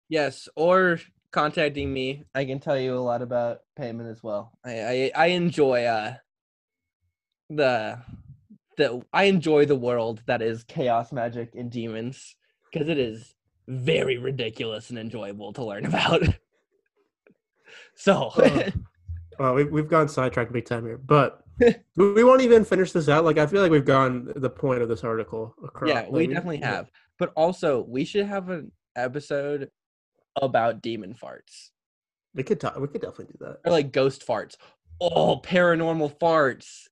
Yes, or contacting me. I can tell you a lot about Paimon as well. I I, I enjoy uh the the I enjoy the world that is chaos magic and demons because it is very ridiculous and enjoyable to learn about. so Uh, Well, we, we've gone sidetracked big time here, but we we won't even finish this out. Like I feel like we've gone the point of this article. Across, yeah, like, we definitely yeah. have. But also, we should have an episode about demon farts We could talk. We could definitely do that. or like ghost farts. Oh, paranormal farts.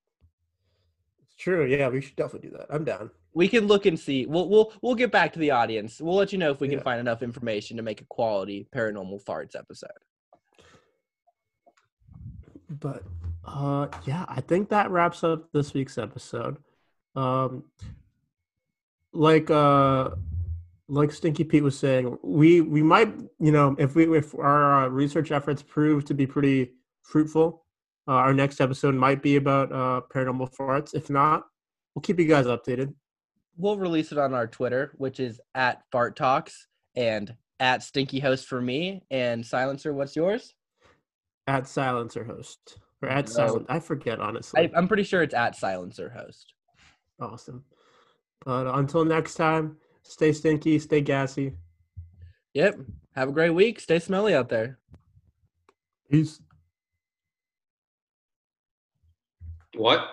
It's true. Yeah, we should definitely do that. I'm down. we can look and see. We'll we'll we'll get back to the audience. We'll let you know if we can find enough information to make a quality paranormal farts episode. But uh yeah, I think that wraps up this week's episode. Um like uh like Stinky Pete was saying, we we might, you know, if we if our uh, research efforts prove to be pretty fruitful, uh, our next episode might be about uh paranormal farts. If not, we'll keep you guys updated. We'll release it on our Twitter, which is at fart talks and at stinky host for me and silencer. What's yours? At Silencer Host. Or at No. Silent I forget honestly. I, I'm pretty sure it's at silencer host. awesome. But until next time, stay stinky, stay gassy. Yep. Have a great week. Stay smelly out there. Peace. What?